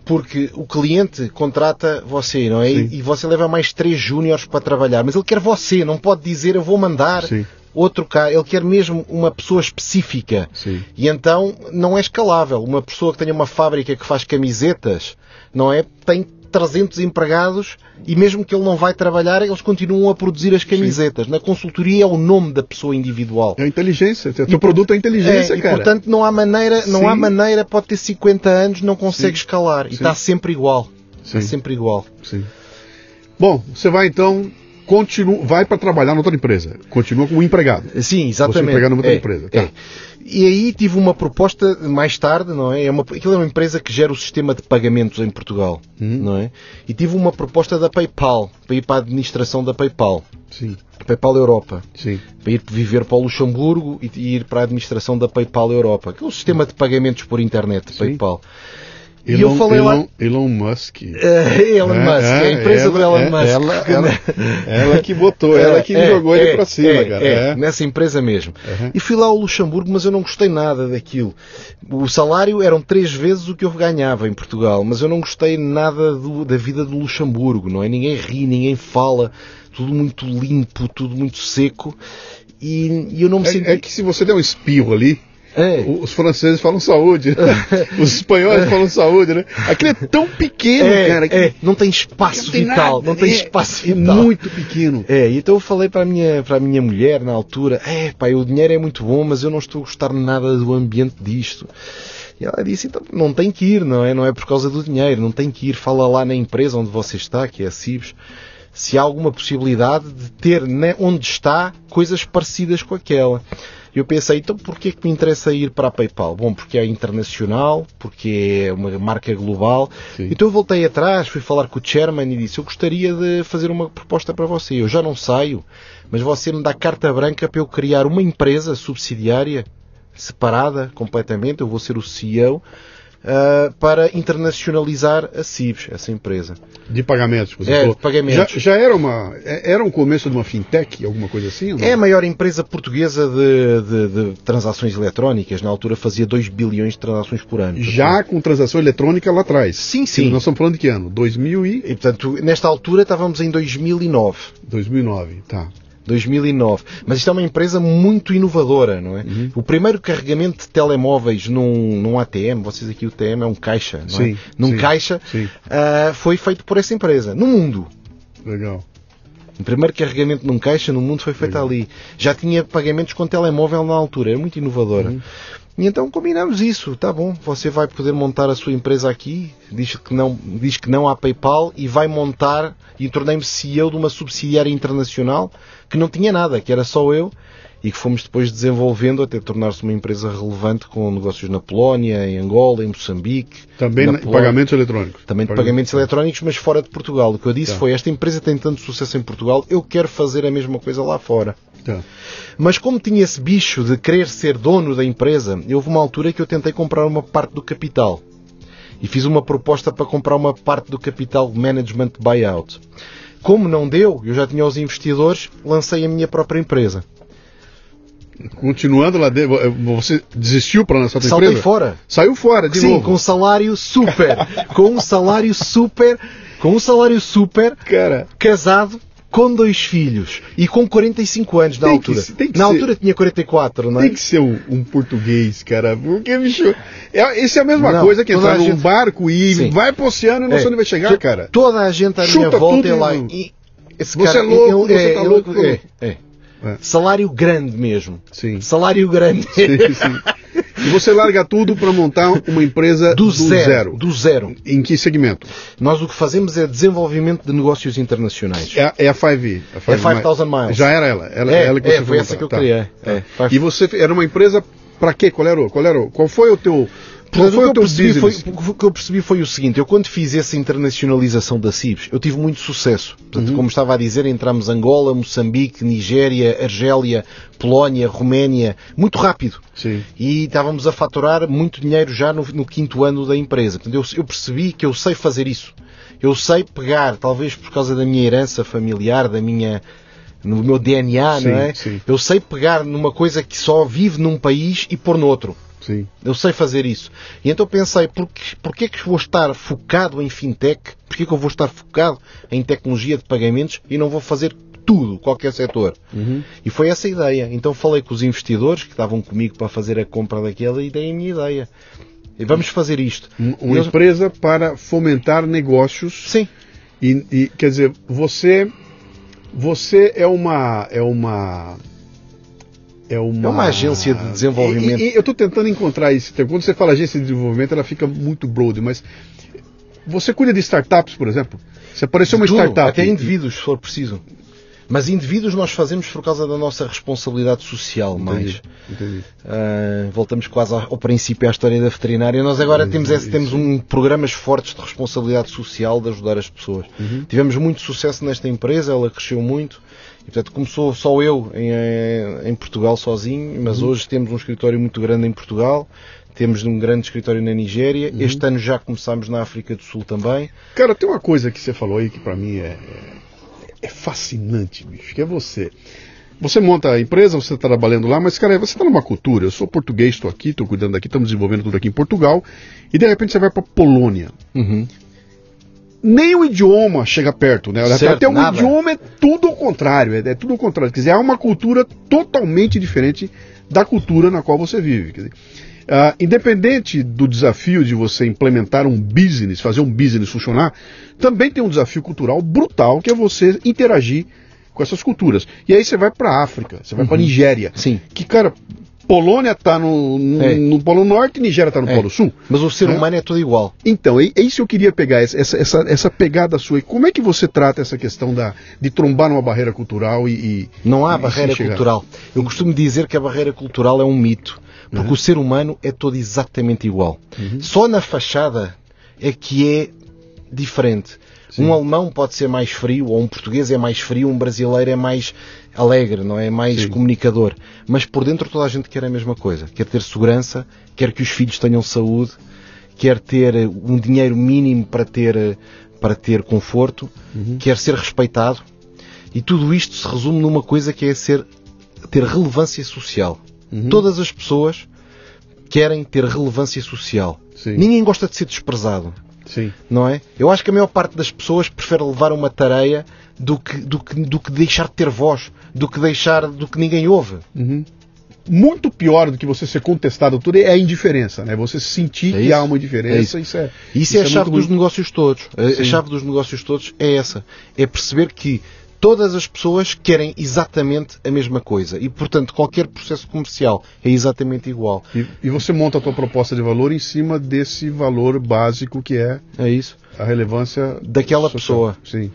Porque o cliente contrata você, não é? Sim. E você leva mais três júniores para trabalhar. Mas ele quer você, não pode dizer eu vou mandar Sim. outro cara. Ele quer mesmo uma pessoa específica. Sim. E então não é escalável. Uma pessoa que tenha uma fábrica que faz camisetas, não é? Tem 300 empregados e mesmo que ele não vai trabalhar, eles continuam a produzir as camisetas. Na consultoria é o nome da pessoa individual. É a inteligência. O teu produto é inteligência, É, e cara. portanto não há maneira, não Sim. há maneira, pode ter 50 anos, não consegue Sim. escalar. E Sim. está sempre igual. Sim. Está sempre igual. Sim. Bom, você vai então. Continua, vai para trabalhar noutra empresa. Continua como empregado. Sim, exatamente. empregado numa outra É, empresa, tá. é. E aí tive uma proposta mais tarde, não é? é uma, aquilo é uma empresa que gera o sistema de pagamentos em Portugal, Hum. não é? E tive uma proposta da PayPal, para ir para a administração da PayPal. Sim, PayPal Europa. sim. Para ir viver para o Luxemburgo e ir para a administração da PayPal Europa, que é o sistema de pagamentos por internet, PayPal. E eu falei Elon, lá. Elon Musk. É, Elon É, Musk, é, a empresa do ela- Elon é, Musk. Ela, ela, ela que botou, ela que É, jogou é, ele para cima, é, cara. é, É. nessa empresa mesmo. Uhum. E fui lá ao Luxemburgo, mas eu não gostei nada daquilo. O salário eram três vezes o que eu ganhava em Portugal, mas eu não gostei nada do- da vida do Luxemburgo, não é? Ninguém ri, ninguém fala, tudo muito limpo, tudo muito seco. E, e eu não me senti. É, é que se você der um espirro ali, É. os franceses falam saúde, os espanhóis falam saúde, né? Aquilo é tão pequeno, É, cara. que é, não tem espaço não tem vital, nada, não tem é- espaço é vital. muito pequeno. É, então eu falei para a minha, para a minha mulher na altura, é pá, o dinheiro é muito bom, mas eu não estou a gostar nada do ambiente disto. E ela disse, então não tem que ir, não é? Não é por causa do dinheiro, não tem que ir, fala lá na empresa onde você está, que é a Cibes, se há alguma possibilidade de ter né, onde está coisas parecidas com aquela. Eu pensei, então porquê que me interessa ir para a PayPal? Bom, porque é internacional, porque é uma marca global. Sim. Então eu voltei atrás, fui falar com o chairman e disse, eu gostaria de fazer uma proposta para você. Eu já não saio, mas você me dá carta branca para eu criar uma empresa subsidiária, separada completamente, eu vou ser o CEO, ah, para internacionalizar a Cibes, essa empresa. De pagamentos. Você É, falou. de pagamentos. Já, já era uma. é- Era um começo de uma fintech, alguma coisa assim? É a maior empresa portuguesa de, de- de transações eletrónicas. Na altura fazia 2 bilhões de transações por ano. Já com transação eletrônica lá atrás. Sim, sim. Nós estamos falando de que ano? 2000 e... E, portanto, nesta altura estávamos em 2009. 2009, tá. 2009. Mas isto é uma empresa muito inovadora, não é? Uhum. O primeiro carregamento de telemóveis num, num ATM, vocês aqui o TM é um caixa, não Sim, é? Num sim, caixa, sim. ah, foi feito por essa empresa, no mundo. Legal. O primeiro carregamento num caixa no mundo foi feito ali. Já tinha pagamentos com telemóvel na altura, era muito inovadora. Uhum. E então combinamos isso, tá bom, você vai poder montar a sua empresa aqui, diz que não, diz que não há PayPal e vai montar, e tornei-me CEO de uma subsidiária internacional que não tinha nada, que era só eu, e que fomos depois desenvolvendo até tornar-se uma empresa relevante com negócios na Polónia, em Angola, em Moçambique. Também Polónia. pagamentos eletrônicos. Também de pagamentos eletrónicos, mas fora de Portugal. O que eu disse Tá. foi, esta empresa tem tanto sucesso em Portugal, eu quero fazer a mesma coisa lá fora. Tá. Mas como tinha esse bicho de querer ser dono da empresa, houve uma altura que eu tentei comprar uma parte do capital. E fiz uma proposta para comprar uma parte do capital management buyout. Como não deu, eu já tinha os investidores, lancei a minha própria empresa. Continuando lá dentro, você desistiu para lançar a tua Saltei empresa? fora. Saiu fora de Sim, novo. com um salário super. com um salário super. Com um salário super. Cara, casado com dois filhos e com 45 anos na Tem que altura. se- tem que na ser- altura tinha 44, não é? tem que ser um, um português, cara. Porque, bicho, é, isso é a mesma Não, coisa que entrar num gente- barco e Sim. vai pro oceano e não É. sei onde vai chegar, cara. Toda a gente à minha Chuta volta tudo é lá. e- esse Você cara, é louco, ele- você tá ele- louco, é, é. É. Salário grande mesmo. Sim. Salário grande. Sim, sim. E você larga tudo para montar uma empresa Do, zero, Do zero. Em que segmento? Nós o que fazemos é desenvolvimento de negócios internacionais. É, a- é a 5 É 5,000 miles. Já era ela. ela, É, ela que é, você foi montar. essa que eu Tá. criei. É, E você era uma empresa Para quê? Qual era, qual era, qual foi o teu qual foi o, teu percebi foi, o que eu percebi foi o seguinte: eu quando fiz essa internacionalização da CIBS, eu tive muito sucesso. Portanto, uhum. como estava a dizer, entramos Angola, Moçambique, Nigéria, Argélia, Polónia, Roménia, muito rápido. Sim. E estávamos a faturar muito dinheiro já no, no quinto ano da empresa. Portanto, eu, eu percebi que eu sei fazer isso. Eu sei pegar, talvez por causa da minha herança familiar, da minha no meu DNA, sim, não é? Sim. Eu sei pegar numa coisa que só vive num país e pôr no outro. Sim. Eu sei fazer isso. E então pensei, porquê, porquê que vou estar focado em fintech? Porquê que eu vou estar focado em tecnologia de pagamentos e não vou fazer tudo, qualquer setor? Uhum. E foi essa a ideia. Então falei com os investidores que estavam comigo para fazer a compra daquela e dei a minha ideia. E vamos fazer isto. Uma empresa para fomentar negócios. Sim. E, e, quer dizer, você você é uma é uma é uma... é uma agência de desenvolvimento. E, e, eu estou tentando encontrar isso. Quando você fala agência de desenvolvimento, ela fica muito broad, mas você cuida de startups, por exemplo? Se apareceu uma Tudo, startup. Até indivíduos, se for preciso. Mas indivíduos nós fazemos por causa da nossa responsabilidade social, entendi, mais. Entendi. Uh, voltamos quase ao, princípio à história da veterinária. Nós agora temos, esse, temos um, programas fortes de responsabilidade social de ajudar as pessoas. Uhum. Tivemos muito sucesso nesta empresa, ela cresceu muito. E, portanto, começou só eu em, em Portugal sozinho, mas uhum. hoje temos um escritório muito grande em Portugal. Temos um grande escritório na Nigéria. Uhum. Este ano já começámos na África do Sul também. Cara, tem uma coisa que você falou aí que para mim é, é, é, fascinante, bicho, que é você. Você monta a empresa, você está trabalhando lá, mas, cara, você está numa cultura. Eu sou português, estou aqui, estou cuidando daqui, estamos desenvolvendo tudo aqui em Portugal. E de repente você vai para Polônia. Uhum nem o idioma chega perto, né? Certo, Até o nada. idioma é tudo o contrário, é, é, tudo o contrário. Quer dizer, há uma cultura totalmente diferente da cultura na qual você vive. Dizer, uh, independente do desafio de você implementar um business, fazer um business funcionar, também tem um desafio cultural brutal que é você interagir com essas culturas. E aí você vai para a África, você vai uhum. para Nigéria, Sim. que cara Polônia está no, no, é. no, Polo Norte e Nigéria está no é. Polo Sul. Mas o ser é. humano é tudo igual. Então, é, é isso que eu queria pegar, essa, essa, essa pegada sua. E como é que você trata essa questão da, de trombar numa barreira cultural e. e Não há e, barreira cultural. Eu costumo dizer que a barreira cultural é um mito. Porque uhum. o ser humano é todo exatamente igual. Uhum. Só na fachada é que é diferente. Sim. Um alemão pode ser mais frio, ou um português é mais frio, um brasileiro é mais alegre, não é? Mais Sim. comunicador. Mas por dentro toda a gente quer a mesma coisa. Quer ter segurança, quer que os filhos tenham saúde, quer ter eh, um dinheiro mínimo para ter, eh, para ter conforto, uhum. quer ser respeitado. E tudo isto se resume numa coisa que é ser, ter relevância social. Uhum. Todas as pessoas querem ter relevância social. Sim. Ninguém gosta de ser desprezado. Sim. Não é? Eu acho que a maior parte das pessoas prefere levar uma tarefa do que, do que, do que deixar de ter voz, do que deixar, do que ninguém ouve. Uhum. Muito pior do que você ser contestado tudo é a indiferença, né? Você sentir é que há uma diferença, é isso. isso. é isso, isso é a é chave dos negócios todos. A, a chave dos negócios todos é essa, é perceber que todas as pessoas querem exatamente a mesma coisa e, portanto, qualquer processo comercial é exatamente igual. E, e, você monta a tua proposta de valor em cima desse valor básico que é, é isso. a relevância daquela social. pessoa. Sim.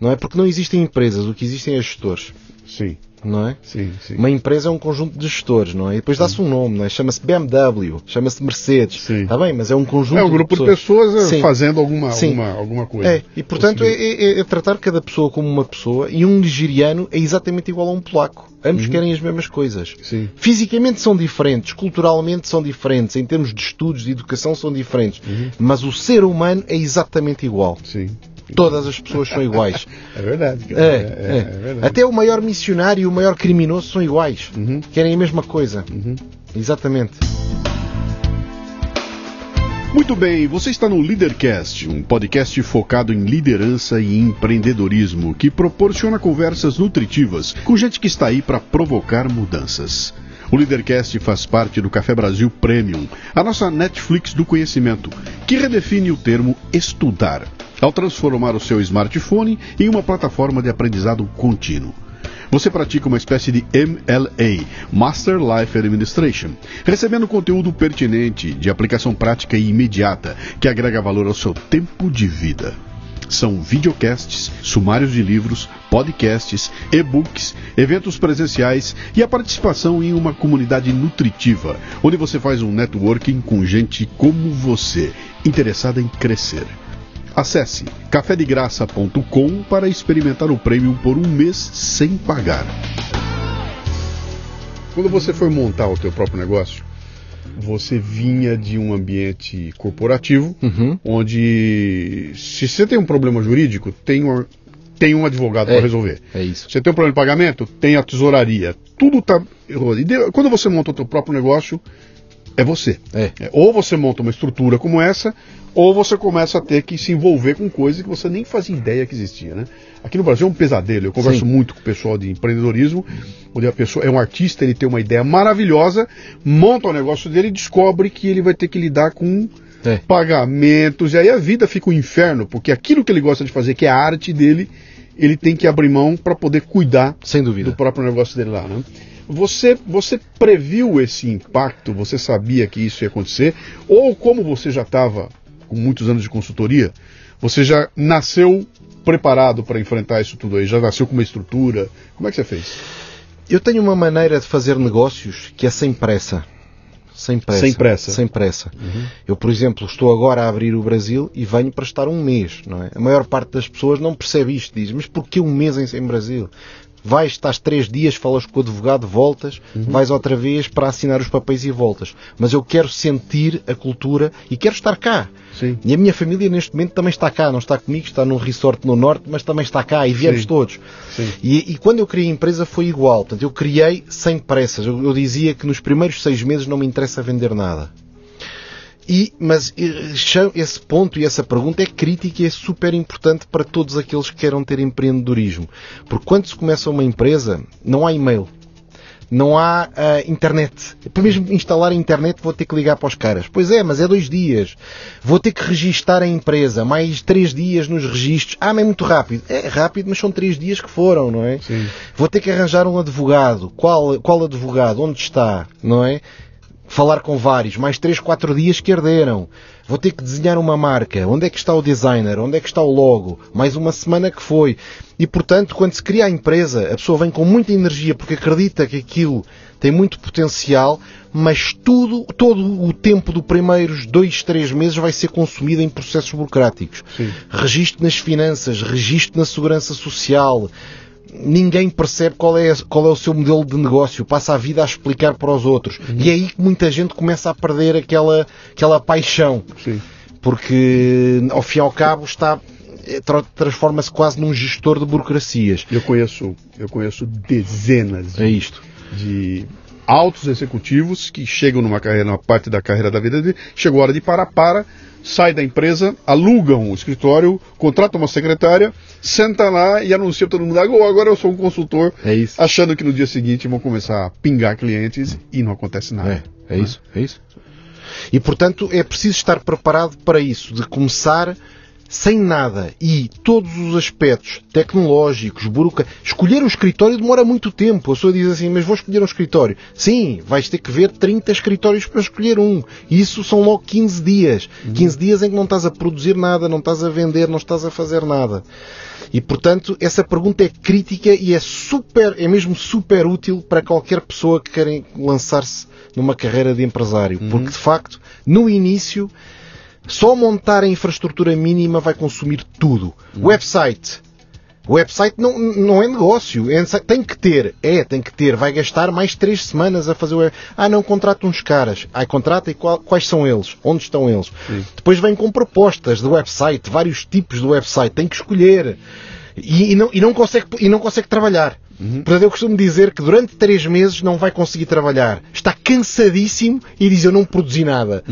Não é porque não existem empresas, o que existem é gestores. Sim. Não é? Sim, sim. Uma empresa é um conjunto de gestores, não é? E depois dá-se um nome, não é? Chama-se BMW, chama-se Mercedes. Sim. Está bem, mas é um conjunto É um grupo de pessoas, de pessoas eh, fazendo alguma, alguma, alguma coisa. É, e portanto é, é, é, tratar cada pessoa como uma pessoa e um nigeriano é exatamente igual a um polaco. Ambos uhum. querem as mesmas coisas. Sim. Fisicamente são diferentes, culturalmente são diferentes, em termos de estudos, de educação são diferentes. Uhum. Mas o ser humano é exatamente igual. Sim. Todas as pessoas são iguais. é verdade. É, é, é, é, verdade. Até o maior missionário e o maior criminoso são iguais. Uhum. Querem a mesma coisa. Uhum. Exatamente. Muito bem, você está no Leadercast, um podcast focado em liderança e empreendedorismo que proporciona conversas nutritivas com gente que está aí para provocar mudanças. O Leadercast faz parte do Café Brasil Premium, a nossa Netflix do conhecimento, que redefine o termo estudar ao transformar o seu smartphone em uma plataforma de aprendizado contínuo. Você pratica uma espécie de MLA, Master Life Administration, recebendo conteúdo pertinente, de aplicação prática e imediata, que agrega valor ao seu tempo de vida. São videocasts, sumários de livros, podcasts, e-books, eventos presenciais e a participação em uma comunidade nutritiva, onde você faz um networking com gente como você, interessada em crescer. Acesse cafedegraça.com para experimentar o prêmio por um mês sem pagar. Quando você foi montar o teu próprio negócio, você vinha de um ambiente corporativo, Uhum. onde se você tem um problema jurídico, tem um, tem um advogado É. para resolver. É isso. Você tem um problema de pagamento, tem a tesouraria. Tudo tá. Quando você monta o teu próprio negócio, é você. É. É, Ou você monta uma estrutura como essa, ou você começa a ter que se envolver com coisas que você nem fazia ideia que existia, né? Aqui no Brasil é um pesadelo. Eu converso Sim. muito com o pessoal de empreendedorismo, onde a pessoa é um artista, ele tem uma ideia maravilhosa, monta o negócio dele e descobre que ele vai ter que lidar com É. pagamentos, e aí a vida fica um inferno, porque aquilo que ele gosta de fazer, que é a arte dele, ele tem que abrir mão para poder cuidar Sem dúvida. do próprio negócio dele lá, né? Você, você previu esse impacto? Você sabia que isso ia acontecer? Ou como você já estava com muitos anos de consultoria, você já nasceu preparado para enfrentar isso tudo aí? Já nasceu com uma estrutura? Como é que você fez? Eu tenho uma maneira de fazer negócios que é sem pressa. Sem pressa. Sem pressa. Sem pressa. Eu, por exemplo, estou agora a abrir o Brasil e venho para estar um mês, não é? A maior parte das pessoas não percebe isto. Diz, mas porquê um mês em, em Brasil? Vais, estás três dias, falas com o advogado, voltas, vais outra vez para assinar os papéis e voltas. Mas eu quero sentir a cultura e quero estar cá. Sim. E a minha família neste momento também está cá, não está comigo, está num resort no norte, mas também está cá e viemos Sim. todos. Sim. E, e quando eu criei a empresa foi igual. Portanto, eu criei sem pressas. Eu, eu dizia que nos primeiros seis meses não me interessa vender nada. E, mas esse ponto e essa pergunta é crítica e é super importante para todos aqueles que queiram ter empreendedorismo. Porque quando se começa uma empresa, não há e-mail. Não há ah, internet. Para mesmo instalar a internet vou ter que ligar para os caras. Pois é, mas é dois dias. Vou ter que registar a empresa. Mais três dias nos registros. Ah, mas é muito rápido. É rápido, mas são três dias que foram, não é? Sim. Vou ter que arranjar um advogado. Qual, qual advogado? Onde está? Não é? Falar com vários. Mais três, quatro dias que arderam. Vou ter que desenhar uma marca. Onde é que está o designer? Onde é que está o logo? Mais uma semana que foi. E portanto, quando se cria a empresa, a pessoa vem com muita energia porque acredita que aquilo tem muito potencial, mas tudo, todo o tempo dos primeiros dois, três meses vai ser consumido em processos burocráticos. Sim. Registro nas finanças, registro na segurança social, ninguém percebe qual é, qual é o seu modelo de negócio, passa a vida a explicar para os outros. E é aí que muita gente começa a perder aquela, aquela paixão, Sim. porque ao fim e ao cabo está tra- transforma-se quase num gestor de burocracias. Eu conheço, eu conheço dezenas de É isto. de altos executivos que chegam numa carreira, numa parte da carreira da vida dele, chegou a hora de parar, para, sai da empresa, alugam o escritório, contratam uma secretária, senta lá e anuncia para todo mundo, "Ah, agora eu sou um consultor, É achando que no dia seguinte vão começar a pingar clientes e não acontece nada. É, é isso, é isso. E portanto é preciso estar preparado para isso, de começar sem nada e todos os aspectos tecnológicos, burocráticos. Escolher um escritório demora muito tempo. A pessoa diz assim, mas vou escolher um escritório. Sim, vais ter que ver 30 escritórios para escolher um. E isso são logo 15 dias. 15 dias em que não estás a produzir nada, não estás a vender, não estás a fazer nada. E portanto, essa pergunta é crítica e é super, é mesmo super útil para qualquer pessoa que querem lançar-se numa carreira de empresário. Porque de facto, no início, só montar a infraestrutura mínima vai consumir tudo. Website. O website não, não é negócio. É tem que ter. É, tem que ter. Vai gastar mais três semanas a fazer o web. Ah, não, contrata uns caras. Ah, contrata e qual- quais são eles? Onde estão eles? Depois vem com propostas de website, vários tipos de website. Tem que escolher. E, e não, e, não consegue, e não consegue trabalhar. Portanto, eu costumo dizer que durante três meses não vai conseguir trabalhar. Está cansadíssimo e diz: Eu não produzi nada.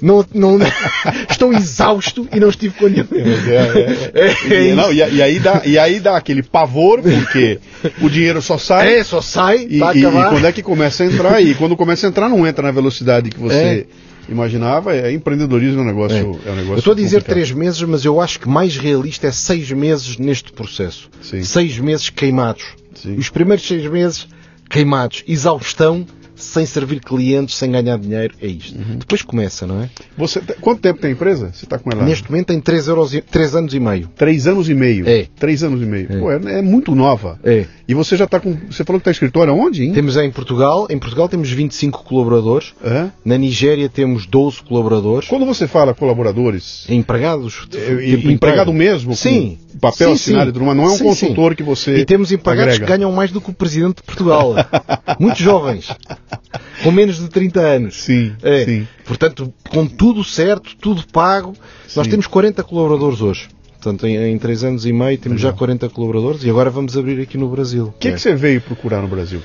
Não, não, estou exausto e não estive com nenhum. É, É e, não, e, e aí dá, e aí dá aquele pavor, porque o dinheiro só sai. É, só sai, E, e- e quando é que começa a entrar? E quando começa a entrar, não entra na velocidade que você É. imaginava. É, empreendedorismo é um negócio. É. um negócio Eu estou a dizer complicado. três meses, mas eu acho que mais realista é seis meses neste processo. Sim. Seis meses queimados. Sim. Os primeiros seis meses queimados. Exaustão, sem servir clientes, sem ganhar dinheiro. É isto. Uhum. Depois começa, não é? Você, quanto tempo tem a empresa? Você está com ela? Neste momento tem 3, euros e, 3 anos e meio. Três anos e meio? É. Três anos e meio. É. Pô, é, é muito nova. É. E você já está com. Você falou que está escritório onde, hein? Temos em Portugal, em Portugal temos 25 colaboradores. Hã? Na Nigéria temos 12 colaboradores. Quando você fala colaboradores, Empregados. é, tipo empregado mesmo? Sim. Com papel Sim, assinado sim. não é um Sim, consultor sim. que você. E temos empregados agrega. que ganham mais do que o Presidente de Portugal. Muito jovens. Com menos de 30 anos. Sim, É. sim. Portanto, com tudo certo, tudo pago. Nós Sim. temos 40 colaboradores hoje. Portanto, em, em 3 anos e meio temos já 40 colaboradores e agora vamos abrir aqui no Brasil. O que, é É. que você veio procurar no Brasil?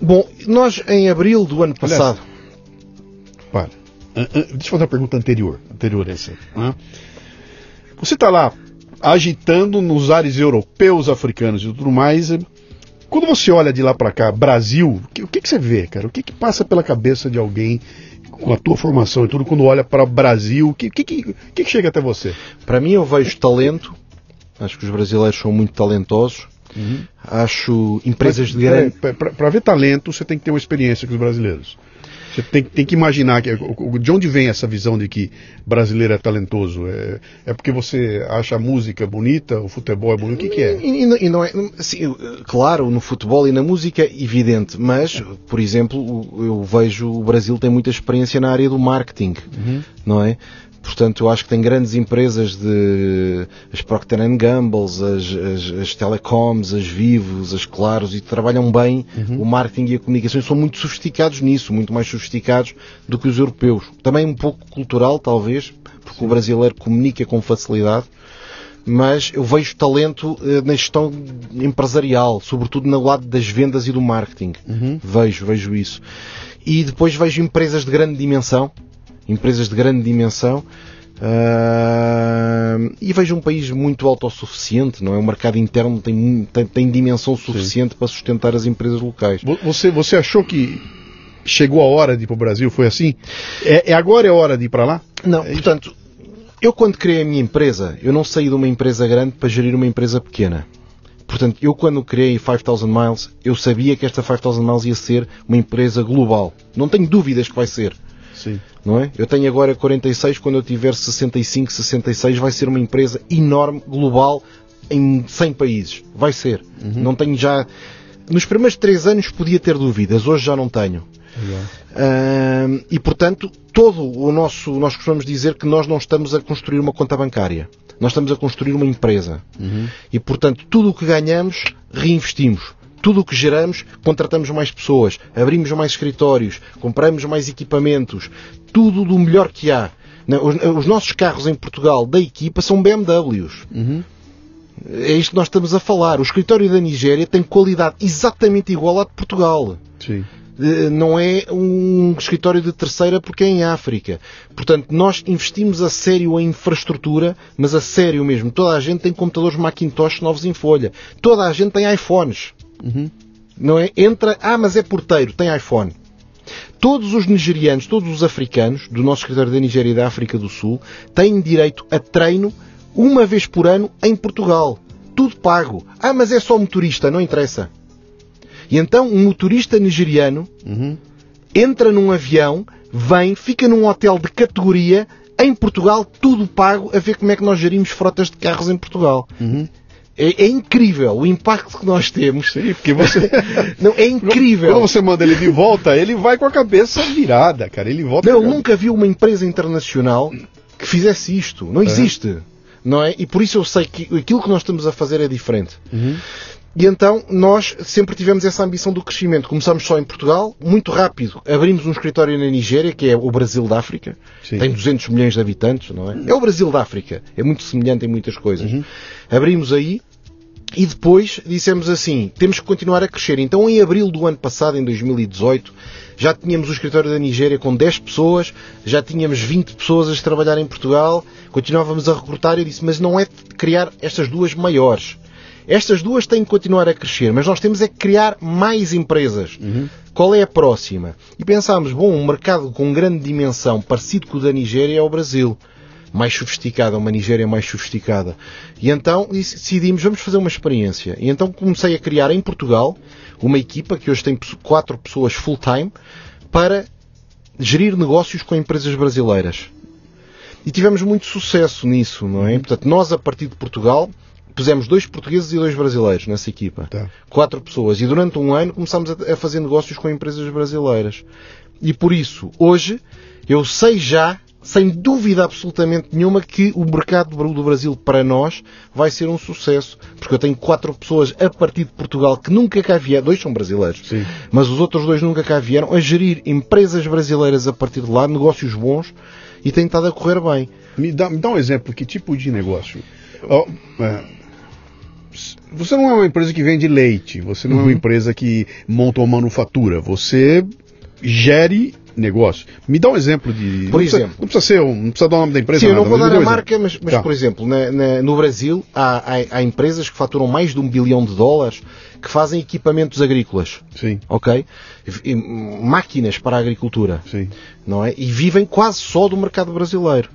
Bom, nós em abril do ano Aliás, passado. Para. Ah, ah, Deixa eu fazer uma pergunta anterior. Anterior a essa. Hã? Você está lá agitando nos ares europeus, africanos e tudo mais. Quando você olha de lá para cá, Brasil, o que, que você vê, cara? O que, que passa pela cabeça de alguém com a tua formação e tudo, quando olha para o Brasil, o que, que, que, que que chega até você? Para mim, eu vejo talento. Acho que os brasileiros são muito talentosos. Acho empresas de grande. Para ver talento, você tem que ter uma experiência com os brasileiros. Você tem, tem que imaginar que, de onde vem essa visão de que brasileiro é talentoso. É, é porque você acha a música bonita, o futebol é bonito. O que, que é? E, e e não é, assim, claro, no futebol e na música, evidente, mas, por exemplo, eu vejo o Brasil tem muita experiência na área do marketing, não é? Portanto, eu acho que tem grandes empresas de as Procter Gamble, as, as, as telecoms, as Vivos, as Claros, e trabalham bem o marketing e a comunicação e são muito sofisticados nisso, muito mais sofisticados do que os europeus. Também um pouco cultural, talvez, porque o brasileiro comunica com facilidade mas eu vejo talento eh, na gestão empresarial, sobretudo no lado das vendas e do marketing. Vejo, vejo isso. E depois vejo empresas de grande dimensão, empresas de grande dimensão, ah, e vejo um país muito autossuficiente, não é? O mercado interno tem, tem, tem dimensão suficiente para sustentar as empresas locais. Vo- Você, você achou que chegou a hora de ir para o Brasil? Foi assim? É, é agora é hora de ir para lá? Não, portanto, eu quando criei a minha empresa, eu não saí de uma empresa grande para gerir uma empresa pequena. Portanto, eu quando criei 5000 Miles, eu sabia que esta 5000 Miles ia ser uma empresa global. Não tenho dúvidas que vai ser. Sim. Não é? Eu tenho agora 46, quando eu tiver 65, 66, vai ser uma empresa enorme, global, em 100 países. Vai ser. Não tenho já. Nos primeiros 3 anos podia ter dúvidas, hoje já não tenho. Ahm, e portanto, todo o nosso, nós costumamos dizer que nós não estamos a construir uma conta bancária. Nós estamos a construir uma empresa. E portanto, tudo o que ganhamos, reinvestimos. Tudo o que geramos, contratamos mais pessoas, abrimos mais escritórios, compramos mais equipamentos, tudo do melhor que há. Os, os nossos carros em Portugal da equipa são BMWs. É isto que nós estamos a falar. O escritório da Nigéria tem qualidade exatamente igual à de Portugal. Sim. Não é um escritório de terceira porque é em África. Portanto, nós investimos a sério em infraestrutura, mas a sério mesmo. Toda a gente tem computadores Macintosh novos em folha. Toda a gente tem iPhones. Não é? Entra, ah, mas é porteiro, tem iPhone. Todos os nigerianos, todos os africanos do nosso escritório da Nigéria e da África do Sul têm direito a treino uma vez por ano em Portugal. Tudo pago. Ah, mas é só motorista, não interessa. E então um motorista nigeriano entra num avião, vem, fica num hotel de categoria em Portugal, tudo pago, a ver como é que nós gerimos frotas de carros em Portugal. É, é incrível o impacto que nós temos. Sim, porque você. Não, é incrível. Quando você manda ele de volta, ele vai com a cabeça virada, cara. Ele volta. Não, eu nunca vi uma empresa internacional que fizesse isto. Não existe. Não é? E por isso eu sei que aquilo que nós estamos a fazer é diferente. E então nós sempre tivemos essa ambição do crescimento. Começamos só em Portugal, muito rápido. Abrimos um escritório na Nigéria, que é o Brasil da África. Sim. Tem 200 milhões de habitantes, não é? É o Brasil da África. É muito semelhante em muitas coisas. Abrimos aí e depois dissemos assim: temos que continuar a crescer. Então, em abril do ano passado, em 2018, já tínhamos o escritório da Nigéria com 10 pessoas, já tínhamos 20 pessoas a trabalhar em Portugal, continuávamos a recrutar. Eu disse: mas não é de criar estas duas maiores. Estas duas têm que continuar a crescer, mas nós temos é que criar mais empresas. Qual é a próxima? E pensámos, bom, um mercado com grande dimensão, parecido com o da Nigéria, é o Brasil. mais sofisticada, uma Nigéria mais sofisticada. E então decidimos, vamos fazer uma experiência. E então comecei a criar em Portugal uma equipa que hoje tem quatro pessoas full-time para gerir negócios com empresas brasileiras. E tivemos muito sucesso nisso, não é? Portanto, nós a partir de Portugal pusemos dois portugueses e dois brasileiros nessa equipa. Tá. Quatro pessoas. E durante um ano começámos a, fazer negócios com empresas brasileiras. E por isso, hoje, eu sei já, sem dúvida absolutamente nenhuma, que o mercado do Brasil para nós vai ser um sucesso. Porque eu tenho quatro pessoas a partir de Portugal que nunca cá vieram, dois são brasileiros, Sim. mas os outros dois nunca cá vieram, a gerir empresas brasileiras a partir de lá, negócios bons, e tem estado a correr bem. Me dá, me dá um exemplo, que tipo de negócio? Oh, é, você não é uma empresa que vende leite, você não uhum. é uma uhum. empresa que monta uma manufatura, você gere negócio. Me dá um exemplo de. Por não exemplo. Precisa, não precisa ser um, não precisa dar o nome da empresa. Sim, nada, eu não vou dar a marca, mas, mas tá. por exemplo, na, na, no Brasil há, há, há, empresas que faturam mais de um bilhão de dólares que fazem equipamentos agrícolas. Sim. Ok? E, máquinas para a agricultura. Sim. Não é? E vivem quase só do mercado brasileiro.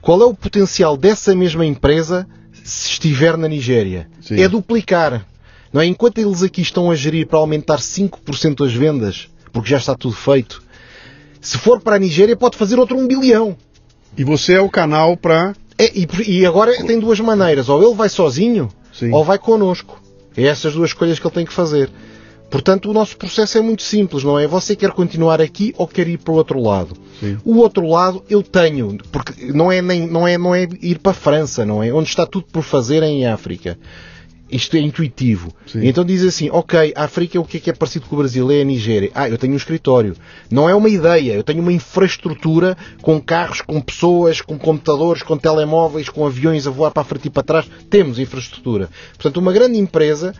Qual é o potencial dessa mesma empresa se estiver na Nigéria? Sim. É duplicar. Não é? Enquanto eles aqui estão a gerir para aumentar 5% as vendas, porque já está tudo feito, se for para a Nigéria pode fazer outro 1 bilhão. E você é o canal para. É, e, e, agora tem duas maneiras. Ou ele vai sozinho, Sim. ou vai connosco. É essas duas escolhas que ele tem que fazer. Portanto, o nosso processo é muito simples, não é? Você quer continuar aqui ou quer ir para o outro lado? Sim. O outro lado eu tenho, porque não é, nem, não, é, não é ir para a França, não é? Onde está tudo por fazer é em África. Isto é intuitivo. Sim. Então diz assim, ok, a África o que é que é parecido com o Brasil? É a Nigéria. Ah, eu tenho um escritório. Não é uma ideia, eu tenho uma infraestrutura com carros, com pessoas, com computadores, com telemóveis, com aviões a voar para a frente e para trás. Temos infraestrutura. Portanto, uma grande empresa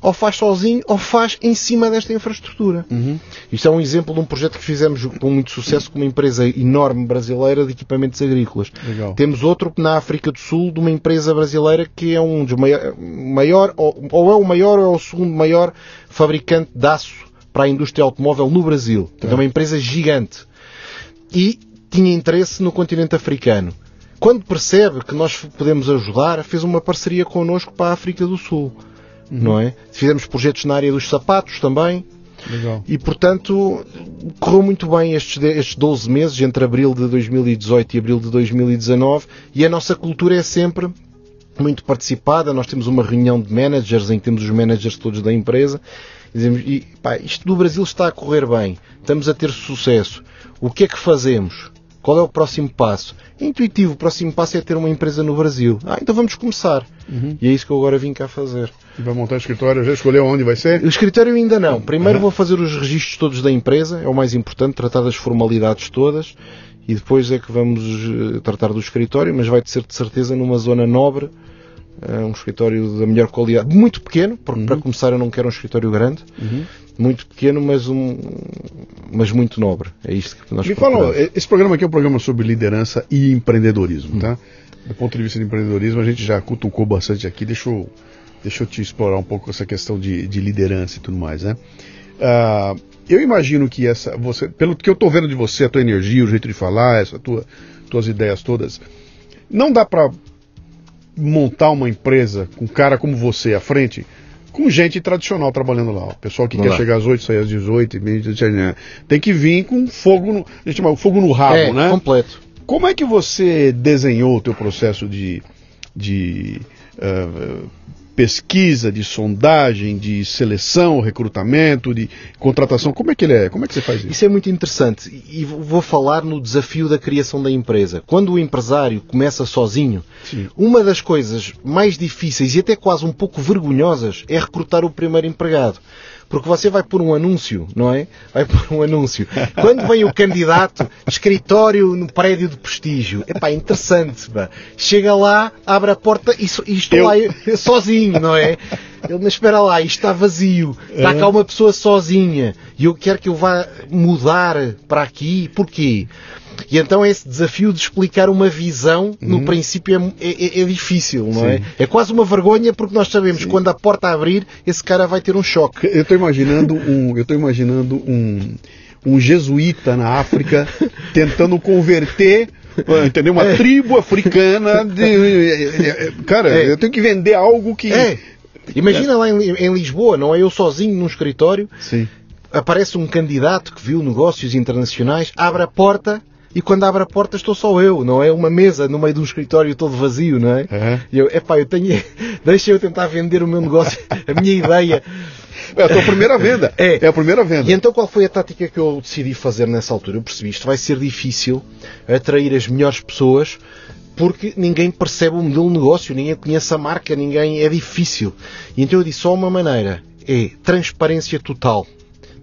ou faz sozinho ou faz em cima desta infraestrutura. Uhum. Isto é um exemplo de um projeto que fizemos com muito sucesso com uma empresa enorme brasileira de equipamentos agrícolas. Legal. Temos outro na África do Sul de uma empresa brasileira que é um dos maior, maior ou, ou, é o maior ou é o segundo maior fabricante de aço para a indústria automóvel no Brasil. Tá. É uma empresa gigante. E tinha interesse no continente africano. Quando percebe que nós podemos ajudar, fez uma parceria connosco para a África do Sul uhum. não é? Fizemos projetos na área dos sapatos também. Legal. E, portanto, correu muito bem estes, estes 12 meses, entre abril de 2018 e abril de 2019, e a nossa cultura é sempre muito participada. Nós temos uma reunião de managers em que temos os managers todos da empresa. E dizemos, e, pá, isto do Brasil está a correr bem, estamos a ter sucesso. O que é que fazemos? Qual é o próximo passo? É intuitivo, o próximo passo é ter uma empresa no Brasil. Ah, então vamos começar. Uhum. E é isso que eu agora vim cá fazer. E vai montar o escritório? Já escolheu onde vai ser? O escritório ainda não. Primeiro uhum. vou fazer os registros todos da empresa, é o mais importante, tratar das formalidades todas. E depois é que vamos eh, tratar do escritório, mas vai ser de certeza numa zona nobre, é um escritório da melhor qualidade, muito pequeno, porque uhum. para começar eu não quero um escritório grande, uhum. Muito pequeno, mas, um, mas muito nobre. É isto que nós Me fala, esse programa aqui é um programa sobre liderança e empreendedorismo, uhum. tá? Do ponto de vista de empreendedorismo, a gente já cutucou bastante aqui, deixa eu, deixa eu te explorar um pouco essa questão de, de liderança e tudo mais, né? Uh, eu imagino que essa, você, pelo que eu estou vendo de você, a tua energia, o jeito de falar, essa tua, tuas ideias todas, não dá para montar uma empresa com um cara como você à frente, com gente tradicional trabalhando lá. O pessoal que Vamos quer lá. chegar às 8, sair às 18, tem que vir com fogo no, a gente chama, fogo no rabo, é, né? completo. Como é que você desenhou o teu processo de, de uh, pesquisa, de sondagem, de seleção, recrutamento, de contratação. Como é que ele é? Como é que você faz isso? Isso é muito interessante e vou falar no desafio da criação da empresa. Quando o empresário começa sozinho, Sim. uma das coisas mais difíceis e até quase um pouco vergonhosas é recrutar o primeiro empregado. Porque você vai por um anúncio, não é? Vai por um anúncio. Quando vem o candidato, escritório no prédio de prestígio, é pá, interessante, pá. Chega lá, abre a porta e, e estou eu... lá sozinho, não é? Ele, mas espera lá, isto está vazio. Está cá uma pessoa sozinha. E eu quero que eu vá mudar para aqui. Porquê? E então esse desafio de explicar uma visão, uhum. no princípio, é, é, é difícil, não é? Sim. é? É quase uma vergonha porque nós sabemos que quando a porta abrir, esse cara vai ter um choque. Eu estou imaginando um, eu estou imaginando um, um jesuíta na África tentando converter Entendeu? Uma é. tribo africana. De... Cara, é. eu tenho que vender algo que. É. Imagina lá em, em, Lisboa, não é eu sozinho num escritório. Sim. Aparece um candidato que viu negócios internacionais, abre a porta e quando abre a porta estou só eu, não é? Uma mesa no meio de um escritório todo vazio, não é? Uhum. E eu, epá, eu tenho. Deixa eu tentar vender o meu negócio, a minha ideia. É a tua primeira venda. É. é a primeira venda. E então qual foi a tática que eu decidi fazer nessa altura? Eu percebi isto vai ser difícil atrair as melhores pessoas porque ninguém percebe o modelo de negócio, ninguém conhece a marca, ninguém é difícil. E então eu disse só uma maneira, é transparência total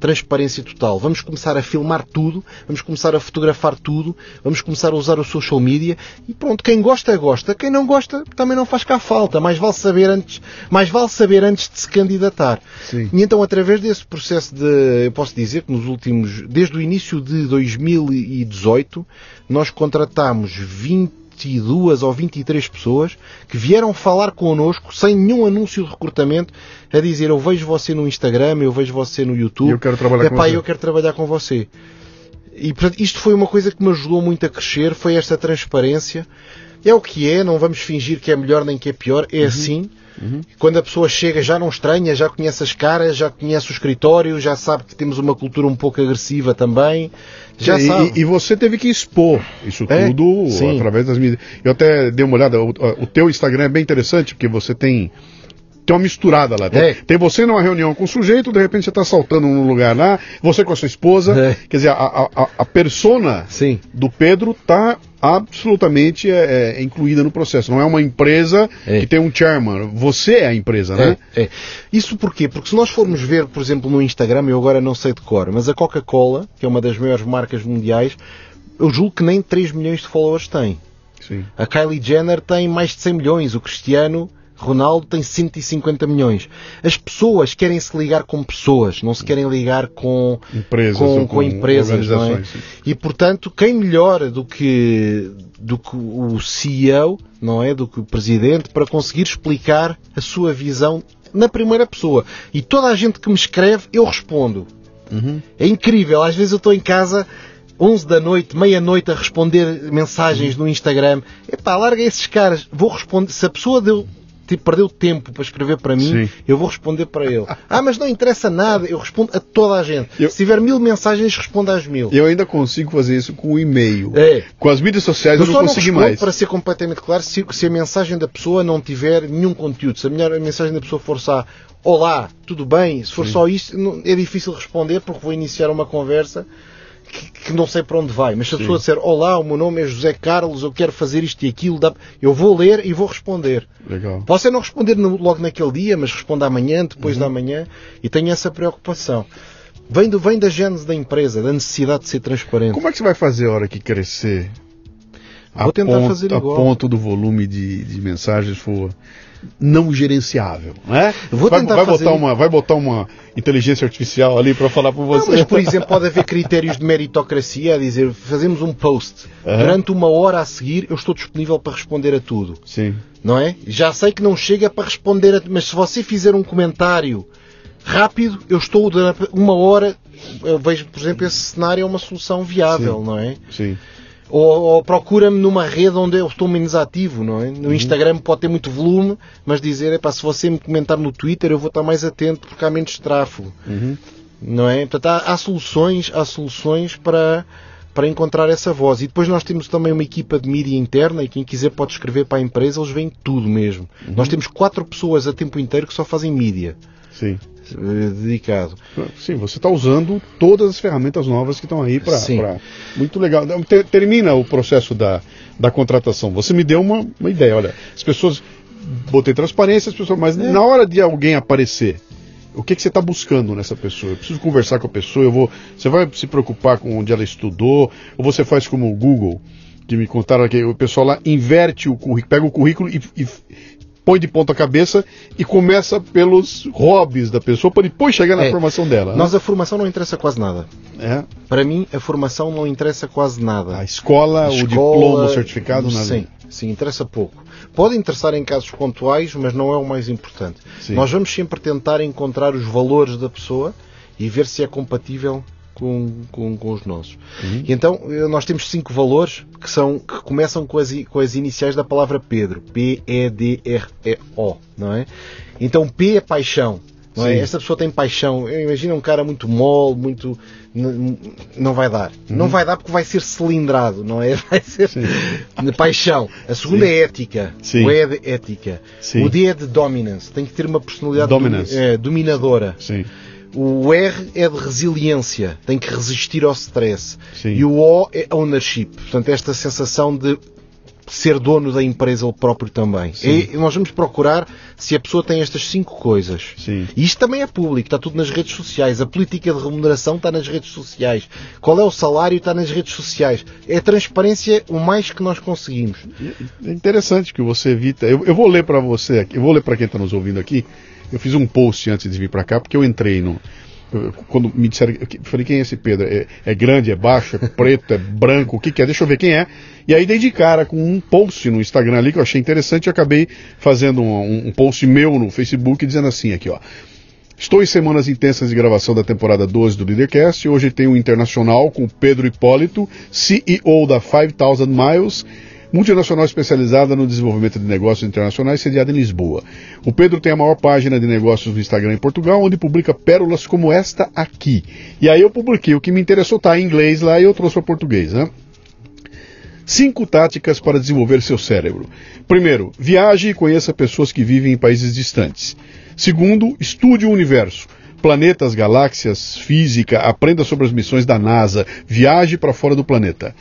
transparência total. Vamos começar a filmar tudo, vamos começar a fotografar tudo, vamos começar a usar o social media e pronto, quem gosta, gosta. Quem não gosta, também não faz cá falta. Mais vale saber antes, mais vale saber antes de se candidatar. Sim. E então, através desse processo de, eu posso dizer que nos últimos, desde o início de 2018, nós contratámos 20 22 ou 23 pessoas que vieram falar connosco sem nenhum anúncio de recrutamento a dizer eu vejo você no Instagram, eu vejo você no YouTube. Eu quero trabalhar Epá, com você. eu quero trabalhar com você. E portanto, isto foi uma coisa que me ajudou muito a crescer, foi esta transparência. É o que é, não vamos fingir que é melhor nem que é pior, é uhum. assim. Uhum. Quando a pessoa chega já não estranha, já conhece as caras, já conhece o escritório, já sabe que temos uma cultura um pouco agressiva também. Já e, sabe. E, e você teve que expor isso é? tudo Sim. através das mídias. Eu até dei uma olhada, o, o teu Instagram é bem interessante, porque você tem tem uma misturada lá. Tem, é. tem, você numa reunião com o sujeito, de repente você está saltando num lugar lá, você com a sua esposa. É. Quer dizer, a, a, a persona Sim. do Pedro está absolutamente é, é, incluída no processo. Não é uma empresa é. que tem um chairman. Você é a empresa, né? É, é. Isso porquê? Porque se nós formos ver, por exemplo, no Instagram, eu agora não sei de cor, mas a Coca-Cola, que é uma das maiores marcas mundiais, eu julgo que nem 3 milhões de followers tem. Sim. A Kylie Jenner tem mais de 100 milhões. O Cristiano Ronaldo tem 150 milhões. As pessoas querem se ligar com pessoas, não se querem ligar com empresas, com, com, com empresas, não é? E portanto, quem melhor do que do que o CEO, não é, do que o presidente para conseguir explicar a sua visão na primeira pessoa. E toda a gente que me escreve, eu respondo. Uhum. É incrível. Às vezes eu estou em casa 11 da noite, meia-noite a responder mensagens no Instagram. Epá, larga esses caras. Vou responder. Se a pessoa deu tipo, perdeu tempo para escrever para mim, Sim. eu vou responder para ele. Ah, mas não interessa nada, eu respondo a toda a gente. Eu, Se tiver mil mensagens, responda às mil. Eu ainda consigo fazer isso com o e-mail. É. Com as mídias sociais eu, eu não consigo não mais. Para ser completamente claro, se, se, a mensagem da pessoa não tiver nenhum conteúdo, se a, minha, a mensagem da pessoa for só Olá, tudo bem? Se for Sim. só isto, é difícil responder porque vou iniciar uma conversa que, que, não sei para onde vai, mas se a pessoa disser Olá, o meu nome é José Carlos, eu quero fazer isto e aquilo, eu vou ler e vou responder. Legal. Posso é não responder logo naquele dia, mas respondo amanhã, depois uhum. da manhã, e tenho essa preocupação. Vem, do, vem da gênese da empresa, da necessidade de ser transparente. Como é que você vai fazer a hora que crescer? Vou tentar ponto, fazer igual. A ponto do volume de, de mensagens for não gerenciável, né? Vou vai, tentar vai fazer... botar uma, vai botar uma inteligência artificial ali para falar por você. Não, mas por exemplo pode haver critérios de meritocracia a dizer fazemos um post uhum. durante uma hora a seguir eu estou disponível para responder a tudo. Sim. Não é? Já sei que não chega para responder, a... mas se você fizer um comentário rápido, eu estou durante uma hora. Eu vejo, por exemplo, esse cenário é uma solução viável, Sim. não é? Sim. Ou, ou procura-me numa rede onde eu estou menos ativo, não é? No uhum. Instagram pode ter muito volume, mas dizer, epá, se você me comentar no Twitter eu vou estar mais atento porque há menos tráfego. Uhum. Não é? Portanto, há, há, soluções, há soluções para, para encontrar essa voz. E depois nós temos também uma equipa de mídia interna e quem quiser pode escrever para a empresa, eles veem tudo mesmo. Uhum. Nós temos quatro pessoas a tempo inteiro que só fazem mídia. Sim. Dedicado. Sim, você está usando todas as ferramentas novas que estão aí para. Muito legal. Termina o processo da, da contratação. Você me deu uma, uma ideia. Olha, as pessoas. Botei transparência, as pessoas, mas é. na hora de alguém aparecer, o que, que você está buscando nessa pessoa? Eu preciso conversar com a pessoa, eu vou. Você vai se preocupar com onde ela estudou, ou você faz como o Google, que me contaram que o pessoal lá inverte o currículo, pega o currículo e, e põe de ponta cabeça e começa pelos hobbies da pessoa para depois chegar na é. formação dela. Né? Nós a formação não interessa quase nada. É. Para mim a formação não interessa quase nada. A escola, a escola o diploma, o certificado, nada. Sim, sim, interessa pouco. Pode interessar em casos pontuais, mas não é o mais importante. Sim. Nós vamos sempre tentar encontrar os valores da pessoa e ver se é compatível com, com, com os nossos. Uhum. E então eh, nós temos cinco valores que, são, que começam com as, com as iniciais da palavra Pedro. P-E-D-R-E-O, não é? Então P é paixão. Não é? Esta pessoa tem paixão. Imagina um cara muito mole, muito. Não vai dar. Uhum. Não vai dar porque vai ser cilindrado, não é? Vai ser Sim. paixão. A segunda Sim. é ética. Sim. O E é de ética. O D é de dominance. Tem que ter uma personalidade é, dominadora. Sim. O R é de resiliência, tem que resistir ao stress. Sim. E o O é ownership, portanto, esta sensação de ser dono da empresa ele próprio também. E nós vamos procurar se a pessoa tem estas cinco coisas. Sim. E isto também é público, está tudo nas redes sociais. A política de remuneração está nas redes sociais. Qual é o salário está nas redes sociais. É transparência o mais que nós conseguimos. É interessante que você evita. Eu, eu vou ler para você eu vou ler para quem está nos ouvindo aqui. Eu fiz um post antes de vir para cá, porque eu entrei no, quando me disseram, eu falei, quem é esse Pedro? É, é grande, é baixo, é preto, é branco, o que, que é? Deixa eu ver quem é. E aí dei de cara com um post no Instagram ali que eu achei interessante e acabei fazendo um, um post meu no Facebook dizendo assim aqui, ó. Estou em semanas intensas de gravação da temporada 12 do Leadercast. Hoje tem um internacional com Pedro Hipólito, CEO da 5000 Miles multinacional especializada no desenvolvimento de negócios internacionais, sediada em Lisboa. O Pedro tem a maior página de negócios no Instagram em Portugal, onde publica pérolas como esta aqui. E aí eu publiquei o que me interessou, tá em inglês lá e eu trouxe para português, né? Cinco táticas para desenvolver seu cérebro. Primeiro, viaje e conheça pessoas que vivem em países distantes. Segundo, estude o universo planetas, galáxias, física, aprenda sobre as missões da NASA, viaje para fora do planeta.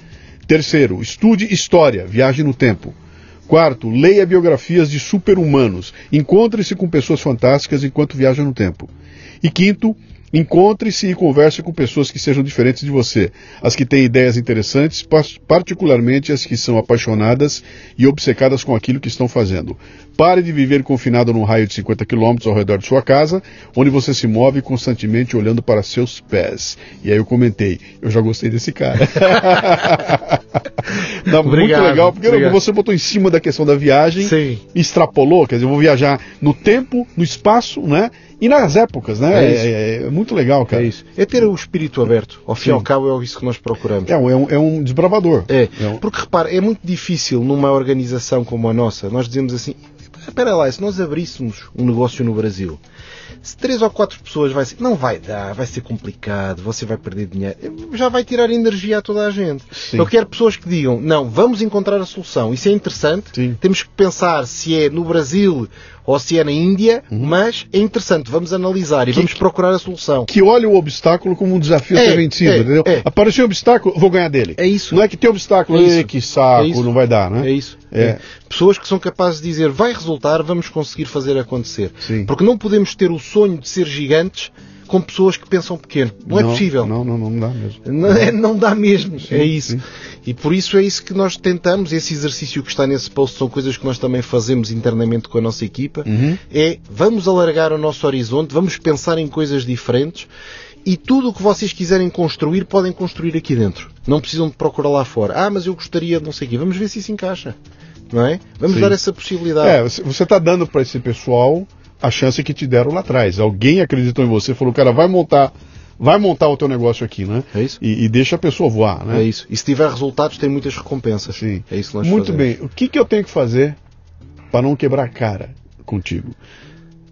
Terceiro, estude história, viaje no tempo. Quarto, leia biografias de super-humanos. Encontre-se com pessoas fantásticas enquanto viaja no tempo. E quinto, Encontre-se e converse com pessoas que sejam diferentes de você, as que têm ideias interessantes, particularmente as que são apaixonadas e obcecadas com aquilo que estão fazendo. Pare de viver confinado num raio de 50 quilômetros ao redor de sua casa, onde você se move constantemente olhando para seus pés. E aí eu comentei, eu já gostei desse cara. Dá muito legal, porque obrigado. você botou em cima da questão da viagem, Sim. extrapolou, quer dizer, eu vou viajar no tempo, no espaço, né? E nas épocas, né? É, é, é, muito legal, cara. É isso. É ter o espírito aberto. Ao fim e ao cabo é isso que nós procuramos. É, um, é um desbravador. É. é um... Porque repara, é muito difícil numa organização como a nossa, nós dizemos assim, espera lá, se nós abríssemos um negócio no Brasil, se três ou quatro pessoas vai ser, não vai dar, vai ser complicado, você vai perder dinheiro, já vai tirar energia a toda a gente. Sim. Eu quero pessoas que digam, não, vamos encontrar a solução. Isso é interessante. Sim. Temos que pensar se é no Brasil ou se é na Índia, uhum. mas é interessante, vamos analisar e que, vamos procurar a solução. Que olhe o obstáculo como um desafio é, a ser vencido, é, entendeu? É. Apareceu um obstáculo, vou ganhar dele. É isso. Não é que tem obstáculo, é que saco, é não vai dar, né? É isso. É. é. Pessoas que são capazes de dizer, vai resultar, vamos conseguir fazer acontecer. Sim. Porque não podemos ter o sonho de ser gigantes com pessoas que pensam pequeno. Não, é não é possível. Não, não, não dá mesmo. Não, é, não dá mesmo. Sim, é isso. Sim. E por isso é isso que nós tentamos. Esse exercício que está nesse post são coisas que nós também fazemos internamente com a nossa equipa. Uhum. É vamos alargar o nosso horizonte, vamos pensar em coisas diferentes e tudo o que vocês quiserem construir podem construir aqui dentro. Não precisam de procurar lá fora. Ah, mas eu gostaria de não sei o quê. Vamos ver se isso encaixa. Não é? Vamos Sim. dar essa possibilidade. É, você está dando para esse pessoal a chance que te deram lá atrás. Alguém acreditou em você, falou, cara, vai montar, vai montar o teu negócio aqui, né? É isso. E, e deixa a pessoa voar, né? É isso. E se tiver resultados, tem muitas recompensas. Sim. É isso nós Muito fazemos. bem. O que, que eu tenho que fazer para não quebrar cara contigo?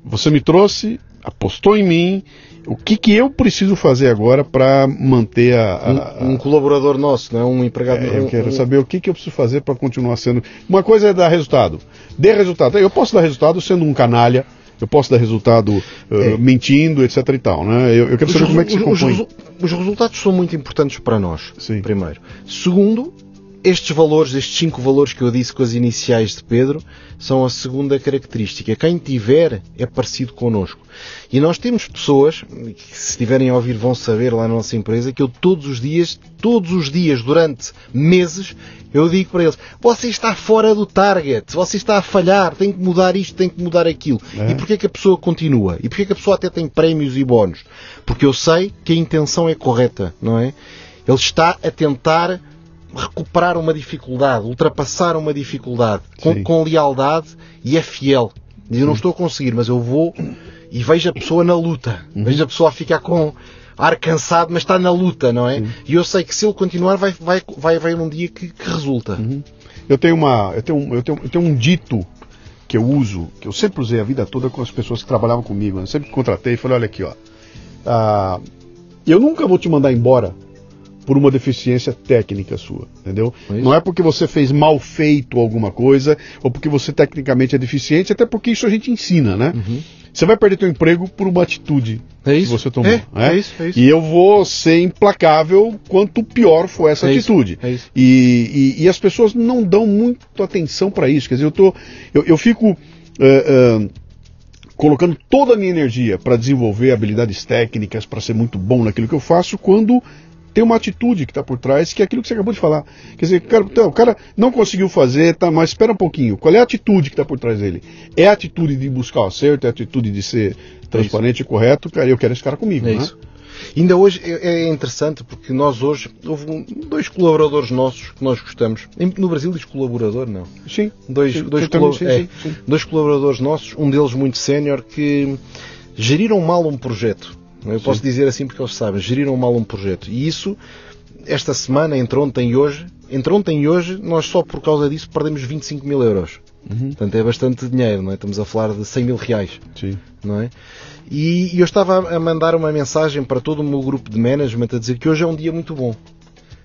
Você me trouxe, apostou em mim. O que, que eu preciso fazer agora para manter a, a, um, um, colaborador nosso, não é? um empregado? É, eu quero um, saber o que, que eu preciso fazer para continuar sendo. Uma coisa é dar resultado. Dê resultado. Eu posso dar resultado sendo um canalha eu posso dar resultado uh, mentindo, etc e tal, né? Eu, eu quero saber como é que se compõe. Os, os, resultados são muito importantes para nós, Sim. primeiro. Segundo, estes valores, estes cinco valores que eu disse com as iniciais de Pedro, são a segunda característica. Quem tiver é parecido connosco. E nós temos pessoas, que se estiverem a ouvir vão saber lá na nossa empresa, que eu todos os dias, todos os dias, durante meses, eu digo para eles, você está fora do target, você está a falhar, tem que mudar isto, tem que mudar aquilo. É. E porquê que a pessoa continua? E porquê que a pessoa até tem prémios e bónus? Porque eu sei que a intenção é correta, não é? Ele está a tentar recuperar uma dificuldade, ultrapassar uma dificuldade com, com, lealdade e é fiel. Eu não estou a conseguir, mas eu vou e vejo a pessoa na luta. Uhum. Vejo a pessoa a ficar com ar cansado, mas está na luta, não é? Sim. E eu sei que se ele continuar, vai, vai, vai haver um dia que, que resulta. Uhum. Eu tenho uma, eu tenho, eu tenho, eu tenho um dito que eu uso, que eu sempre usei a vida toda com as pessoas que trabalhavam comigo. Né? Eu sempre contratei e falei, olha aqui, ó, ah, eu nunca vou te mandar embora por uma deficiência técnica sua, entendeu? É não é porque você fez mal feito alguma coisa ou porque você tecnicamente é deficiente, até porque isso a gente ensina, né? Uhum. Você vai perder teu emprego por uma atitude é isso? que você tomou. É, é? é isso, é isso. E eu vou ser implacável quanto pior for essa é atitude. Isso, é isso. E, e, e, as pessoas não dão muito atenção para isso. Quer dizer, eu, tô, eu, eu fico. Uh, uh, colocando toda a minha energia para desenvolver habilidades técnicas, para ser muito bom naquilo que eu faço, quando tem uma atitude que está por trás, que é aquilo que você acabou de falar. Quer dizer, cara, então, o cara não conseguiu fazer, tá, mas espera um pouquinho. Qual é a atitude que está por trás dele? É a atitude de buscar o acerto, é a atitude de ser transparente é e correto, cara, eu quero esse cara comigo, é né? Isso. Ainda hoje é, é interessante porque nós hoje houve dois colaboradores nossos que nós gostamos. No Brasil diz colaborador, não? Sim. Dois, sim, dois, também, sim, é, sim. dois colaboradores nossos, um deles muito sénior, que geriram mal um projeto. Eu posso Sim. dizer assim porque eles sabem, geriram mal um projeto. E isso, esta semana, entre ontem e hoje, entre ontem e hoje, nós só por causa disso perdemos 25 mil euros. Uhum. Portanto, é bastante dinheiro, não é? Estamos a falar de 100 mil reais. Sim. Não é? E, e eu estava a mandar uma mensagem para todo o meu grupo de management a dizer que hoje é um dia muito bom.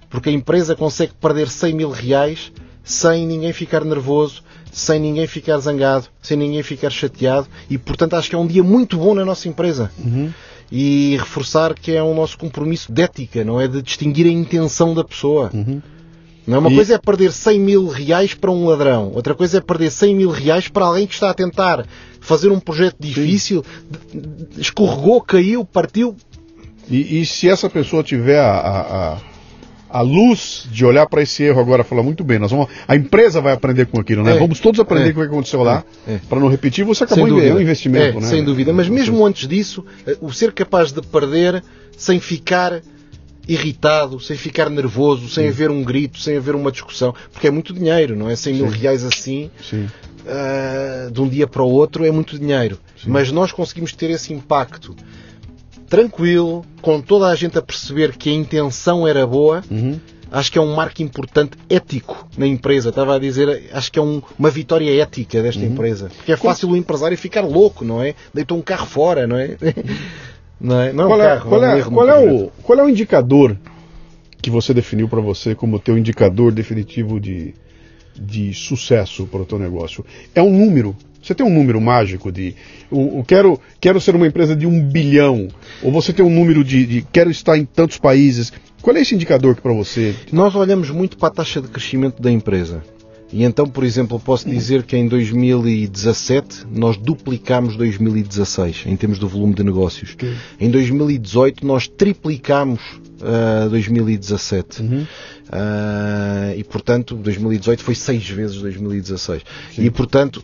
Porque a empresa consegue perder 100 mil reais sem ninguém ficar nervoso, sem ninguém ficar zangado, sem ninguém ficar chateado e, portanto, acho que é um dia muito bom na nossa empresa. Uhum e reforçar que é um nosso compromisso de ética, não é de distinguir a intenção da pessoa. Uhum. Não é uma e... coisa é perder 100 mil reais para um ladrão, outra coisa é perder 100 mil reais para alguém que está a tentar fazer um projeto difícil, escorregou, caiu, partiu. E, e se essa pessoa tiver a, a a luz de olhar para esse erro agora, falar muito bem, nós vamos, a empresa vai aprender com aquilo, né? É, vamos todos aprender é, com o que aconteceu lá, é, é. para não repetir. Você acabou de é um investimento, é, né? Sem dúvida, mas mesmo antes disso, eh, o ser capaz de perder sem ficar irritado, sem ficar nervoso, sem Sim. haver um grito, sem haver uma discussão, porque é muito dinheiro, não é? 100 mil reais assim, uh, de um dia para o outro, é muito dinheiro. Sim. Mas nós conseguimos ter esse impacto tranquilo, com toda a gente a perceber que a intenção era boa. Uhum. Acho que é um marco importante ético na empresa. Estava a dizer, acho que é um, uma vitória ética desta uhum. empresa. Porque é fácil o empresário ficar louco, não é? Deitou um carro fora, não é? não é, não é qual, um é, carro, qual, é, qual, é o, qual é o indicador que você definiu para você como teu indicador definitivo de, de sucesso para o teu negócio? É um número você tem um número mágico de o, o, quero, quero ser uma empresa de um bilhão, ou você tem um número de, de quero estar em tantos países. Qual é esse indicador para você? Nós olhamos muito para a taxa de crescimento da empresa. E então, por exemplo, posso dizer que em 2017 nós duplicamos 2016 em termos do volume de negócios. Em 2018 nós triplicamos uh, 2017. Uhum. Uh, e portanto, 2018 foi seis vezes 2016. Sim. E portanto,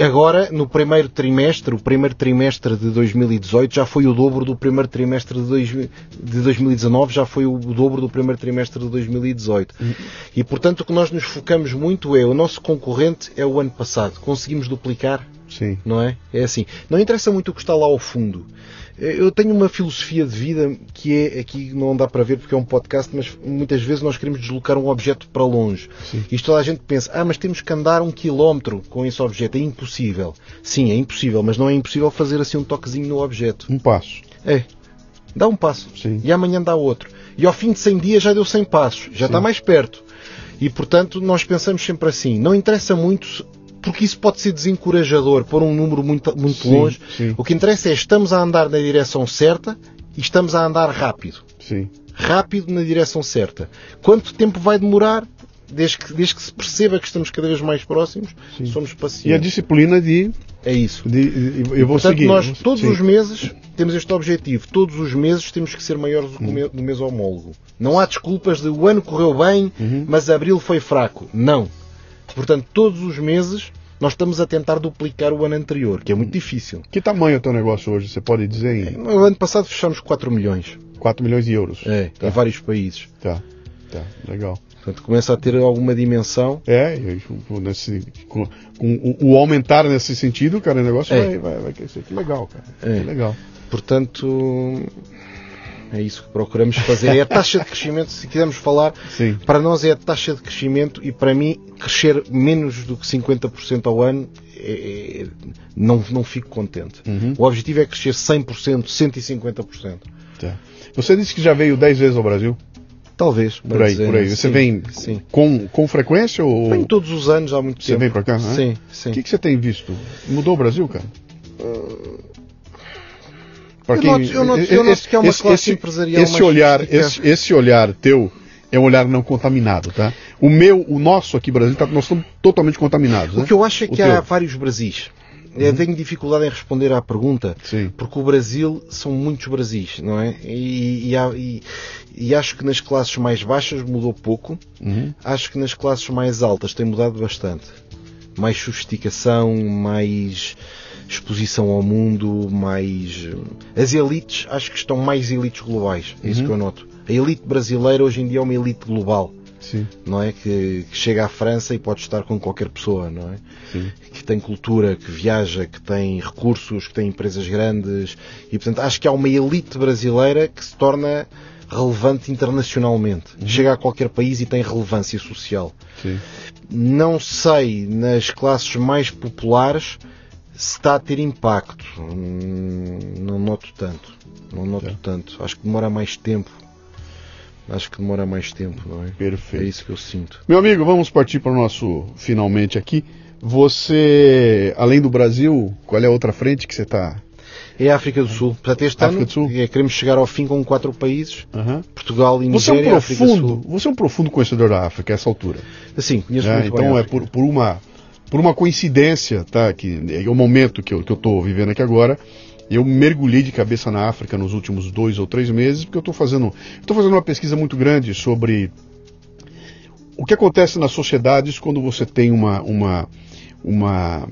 Agora, no primeiro trimestre, o primeiro trimestre de 2018 já foi o dobro do primeiro trimestre de, dois, de 2019, já foi o dobro do primeiro trimestre de 2018. Uhum. E, portanto, o que nós nos focamos muito é o nosso concorrente é o ano passado. Conseguimos duplicar? Sim. Não é? É assim. Não interessa muito o que está lá ao fundo. Eu tenho uma filosofia de vida que é, aqui não dá para ver porque é um podcast, mas muitas vezes nós queremos deslocar um objeto para longe. Sim. E toda a gente pensa, ah, mas temos que andar um quilómetro com esse objeto. É impossível. Sim, é impossível, mas não é impossível fazer assim um toquezinho no objeto. Um passo. É. Dá um passo. Sim. E amanhã dá outro. E ao fim de 100 dias já deu 100 passos. Já Sim. está mais perto. E portanto nós pensamos sempre assim. Não interessa muito porque isso pode ser desencorajador, pôr um número muito, muito sim, longe. Sim. O que interessa é estamos a andar na direção certa e estamos a andar rápido. Sim. Rápido na direção certa. Quanto tempo vai demorar? Desde que, desde que se perceba que estamos cada vez mais próximos, somos pacientes. E a disciplina de. É isso. De, de, eu vou Portanto, seguir. nós todos os meses temos este objetivo. Todos os meses temos que ser maiores do que o hum. mês homólogo. Não há desculpas de o ano correu bem, uhum. mas abril foi fraco. Não. Portanto, todos os meses nós estamos a tentar duplicar o ano anterior, que é muito difícil. Que tamanho é o teu negócio hoje? Você pode dizer? Em... No ano passado fechamos 4 milhões. 4 milhões de euros? É, tá. em vários países. Tá, tá, legal. Portanto, começa a ter alguma dimensão. É, nesse, com, com, o aumentar nesse sentido, cara, o negócio é. vai, vai, vai crescer. Que legal, cara. É. Que legal. Portanto, É isso que procuramos fazer. É a taxa de crescimento, se quisermos falar, Sim. para nós é a taxa de crescimento e para mim crescer menos do que 50% ao ano é, é, não, não fico contente. Uhum. O objetivo é crescer 100%, 150%. Tá. Você disse que já veio 10 vezes ao Brasil? Talvez. Por aí, por aí. Você sim, vem Sim. com, com frequência ou Vem todos os anos há muito você tempo. vem pra cá? né? Sim, sim. O que, que você tem visto? Mudou o Brasil, cara? Pra Eu noto- eu noto- eu noto que é uma classe empresarial esse olhar, esse, esse olhar teu é um olhar não contaminado, tá? O meu, o nosso aqui Brasil, tá, nós estamos totalmente contaminados. O né? que eu acho é O que teu. Uhum. há vários Brasis. Eu tenho dificuldade em responder à pergunta, Sim. porque o Brasil são muitos Brasis, não é? E, e e- e acho que nas classes mais baixas mudou pouco, Uhum. acho que nas classes mais altas tem mudado bastante. Mais sofisticação, mais exposição ao mundo, mais. As elites, acho que estão mais elites globais, é isso Uhum. que eu noto. A elite brasileira hoje em dia é uma elite global Sim, não é? Que, que chega à França e pode estar com qualquer pessoa, não é? sim. Que tem cultura, que viaja, que tem recursos, que tem empresas grandes e, portanto, acho que há uma elite brasileira que se torna relevante internacionalmente. Chega a qualquer país e tem relevância social. sim. Não sei, nas classes mais populares, está a ter impacto. Hum, Não noto tanto. Não noto Tá. tanto. Acho que demora mais tempo. Acho que demora mais tempo, não é? Perfeito. É isso que eu sinto. Meu amigo, vamos partir para o nosso finalmente aqui. Você, além do Brasil, qual é a outra frente que você está? É a África do Sul. Portanto, este África ano do Sul. é, queremos chegar ao fim com quatro países. Portugal e Você é um Nigéria, África do profundo, Sul. você é um profundo conhecedor da África a essa altura. Sim, conheço né? muito bem Então a é por, por uma por uma coincidência, tá? Que é o momento que eu estou vivendo aqui agora. Eu mergulhei de cabeça na África nos últimos dois ou três meses, porque eu estou fazendo, estou fazendo uma pesquisa muito grande sobre o que acontece nas sociedades quando você tem uma, uma, uma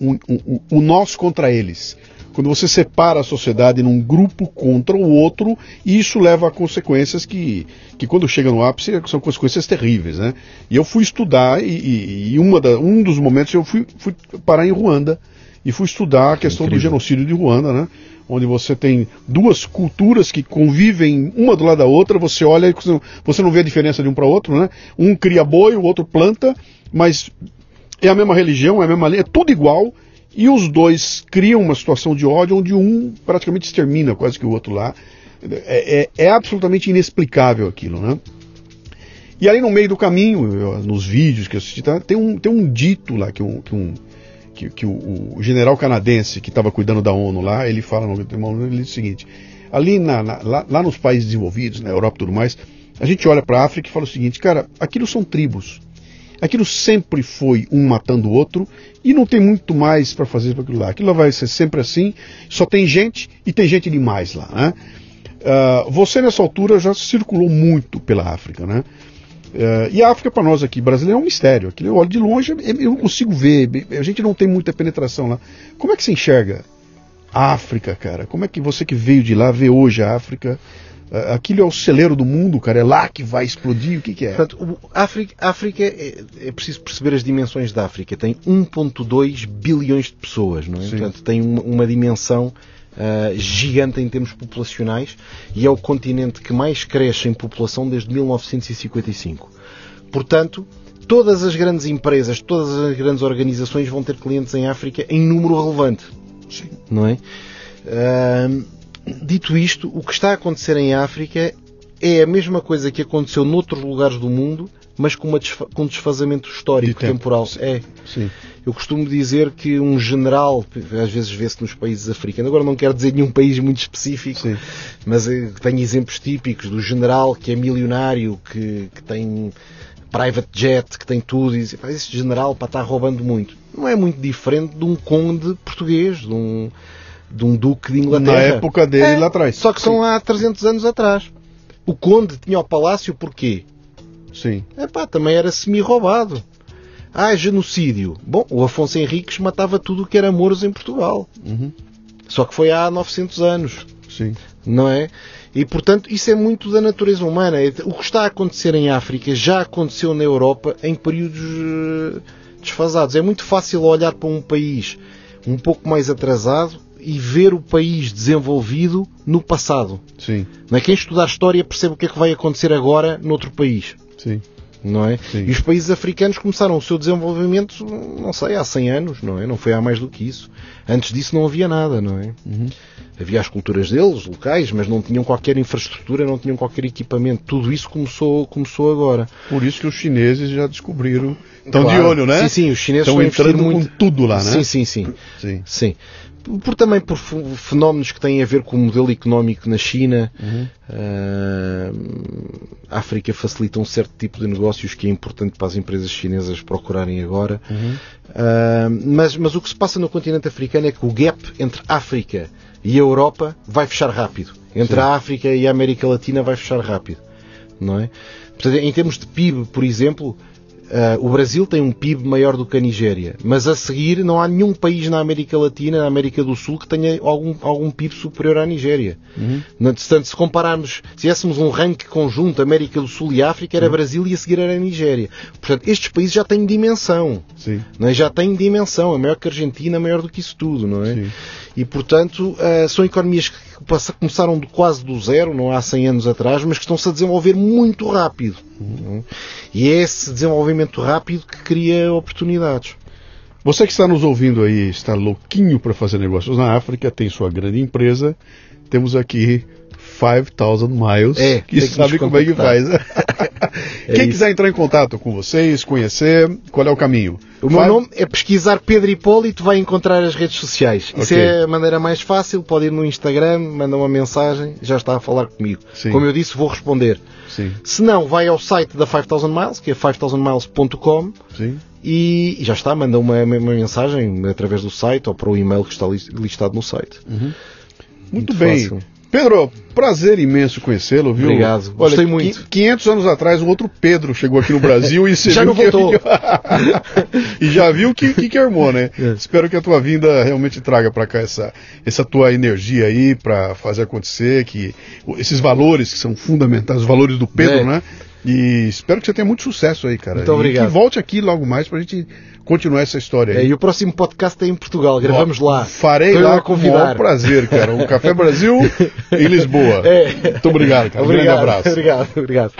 um, um, um- o nós contra eles. Quando você separa a sociedade num grupo contra o outro, isso leva a consequências que, que quando chega no ápice, são consequências terríveis. Né? E eu fui estudar, e, e- uma da- um dos momentos eu fui, fui parar em Ruanda, e fui estudar a questão do incrível. genocídio de Ruanda, né? onde você tem duas culturas que convivem uma do lado da outra, você olha e você não- você não vê a diferença de um para outro, né? Um cria boi, o outro planta, mas é a mesma religião, é a mesma lei, é tudo igual, e os dois criam uma situação de ódio onde um praticamente extermina quase que o outro lá. É, é- é absolutamente inexplicável aquilo, né? E aí no meio do caminho, nos vídeos que eu assisti, tá, tem, um, tem um dito lá que um, que um que, que o, o general canadense que estava cuidando da ONU lá, ele fala no ele diz o seguinte: ali na- na- lá, lá nos países desenvolvidos, na Europa e tudo mais, a gente olha para a África e fala o seguinte, cara, aquilo são tribos. Aquilo sempre foi um matando o outro e não tem muito mais para fazer para aquilo lá. Aquilo vai ser sempre assim, só tem gente e tem gente demais lá. Né? Ah, você nessa altura já circulou muito pela África, né? Eh, e a África para nós aqui brasileiros é um mistério. Aquilo eu olho de longe, eu eu não consigo ver. A gente não tem muita penetração lá. Como é que você enxerga a África, cara? Como é que você que veio de lá vê hoje a África? Aquilo é o celeiro do mundo, cara. É lá que vai explodir. O que, que é? Portanto, África, África é, é preciso perceber as dimensões da África. Tem 1,2 bilhões de pessoas, não é? Sim. Portanto, tem uma, uma dimensão ah, gigante em termos populacionais e é o continente que mais cresce em população desde 1955. Portanto, todas as grandes empresas, todas as grandes organizações vão ter clientes em África em número relevante Sim. não é? Ahm, dito isto, o que está a acontecer em África é a mesma coisa que aconteceu noutros lugares do mundo, mas com, desfa- com um desfazamento histórico, De tempo. temporal. É. Sim. Eu costumo dizer que um general, às vezes vê-se nos países africanos, agora não quero dizer nenhum país muito específico, Sim. mas eh, tenho exemplos típicos do general que é milionário, que, que tem private jet, que tem tudo, e diz, "Pá, esse general pá, está roubando muito. Não é muito diferente de um conde português, de um, de um duque de Inglaterra. Na época dele É, lá atrás. Só que são há 300 anos atrás. O conde tinha o palácio porquê? Sim. Epá, também era semi-roubado. Ah, genocídio. Bom, o Afonso Henriques matava tudo o que era mouros em Portugal. Uhum. Só que foi há 900 anos, Sim. não é? E, portanto, isso é muito da natureza humana. É- O que está a acontecer em África já aconteceu na Europa em períodos eh, desfasados. É muito fácil olhar para um país um pouco mais atrasado e ver o país desenvolvido no passado. Sim. Não é? Quem estudar história percebe o que é que vai acontecer agora noutro país. Sim. Não é? Sim. E os países africanos começaram o seu desenvolvimento, não sei, há 100 anos, não é? Não foi há mais do que isso. Antes disso não havia nada, não é? Uhum. Havia as culturas deles, locais, mas não tinham qualquer infraestrutura, não tinham qualquer equipamento. Tudo isso começou, começou agora. Por isso que os chineses já descobriram. Estão de Claro. olho, né? Sim, sim, os chineses Estão entrando muito. com tudo lá, né? Sim, sim, sim. Sim. Sim. Por também por fenómenos que têm a ver com o modelo económico na China. Uhum. Ah, a África facilita um certo tipo de negócios que é importante para as empresas chinesas procurarem agora. Uhum. Ah, mas, mas o que se passa no continente africano é que o gap entre África e a Europa vai fechar rápido. Entre Sim. a África e a América Latina vai fechar rápido. Não é? Portanto, em termos de PIB, por exemplo, ah, o Brasil tem um PIB maior do que a Nigéria, mas a seguir não há nenhum país na América Latina, na América do Sul, que tenha algum, algum PIB superior à Nigéria. Uhum. Portanto, se compararmos, se tivéssemos um ranking conjunto América do Sul e África, era Brasil e a seguir era a Nigéria. Portanto, estes países já têm dimensão. Sim. Não é? Já têm dimensão, é maior que a Argentina, maior do que isso tudo, não é? Sim. E portanto ah, são economias que começaram de quase do zero, não há 100 anos atrás, mas que estão-se a desenvolver muito rápido. é? E é esse desenvolvimento rápido que cria oportunidades. Você que está nos ouvindo aí, está louquinho para fazer negócios na África, tem sua grande empresa. Temos aqui 5000 Miles, É, que sabe como é que faz. É Quem isso. quiser entrar em contato com vocês, conhecer, qual é o caminho? O meu nome é pesquisar Pedro Hipólito, vai encontrar as redes sociais. Isso Ok. é a maneira mais fácil, pode ir no Instagram, manda uma mensagem, já está a falar comigo. Sim. Como eu disse, vou responder. Sim, Se não, vai ao site da 5000 Miles, que é 5000miles.com sim. e e já está, manda uma, uma mensagem através do site ou para o e-mail que está lis- listado no site. Muito, Muito bem. fácil. Pedro, prazer imenso conhecê-lo, viu? Obrigado, Olha, gostei muito. qui- 500 anos atrás, um outro Pedro chegou aqui no Brasil e Já viu não que... voltou. e já viu que, que, que armou, né? É. Espero que a tua vinda realmente traga pra cá essa, essa tua energia aí pra fazer acontecer, que esses valores que são fundamentais, os valores do Pedro, É. né? E espero que você tenha muito sucesso aí, cara. Muito E obrigado. que volte aqui logo mais pra gente continuar essa história É, aí. e o próximo podcast é em Portugal, gravamos lá. Farei lá a com o maior prazer, cara. O Café Brasil em Lisboa. É. Muito obrigado, cara. Um Obrigado, grande abraço. obrigado, obrigado.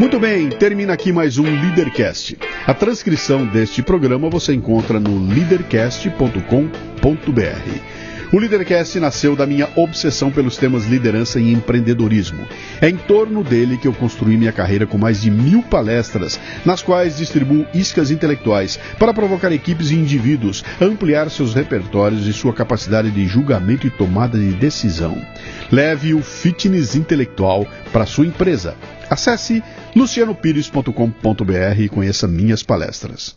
Muito bem, termina aqui mais um Leadercast. A transcrição deste programa você encontra no leadercast.com.br. O Leadercast nasceu da minha obsessão pelos temas liderança e empreendedorismo. É em torno dele que eu construí minha carreira com mais de mil palestras, nas quais distribuo iscas intelectuais para provocar equipes e indivíduos, ampliar seus repertórios e sua capacidade de julgamento e tomada de decisão. Leve o fitness intelectual para sua empresa. Acesse lucianopires.com.br e conheça minhas palestras.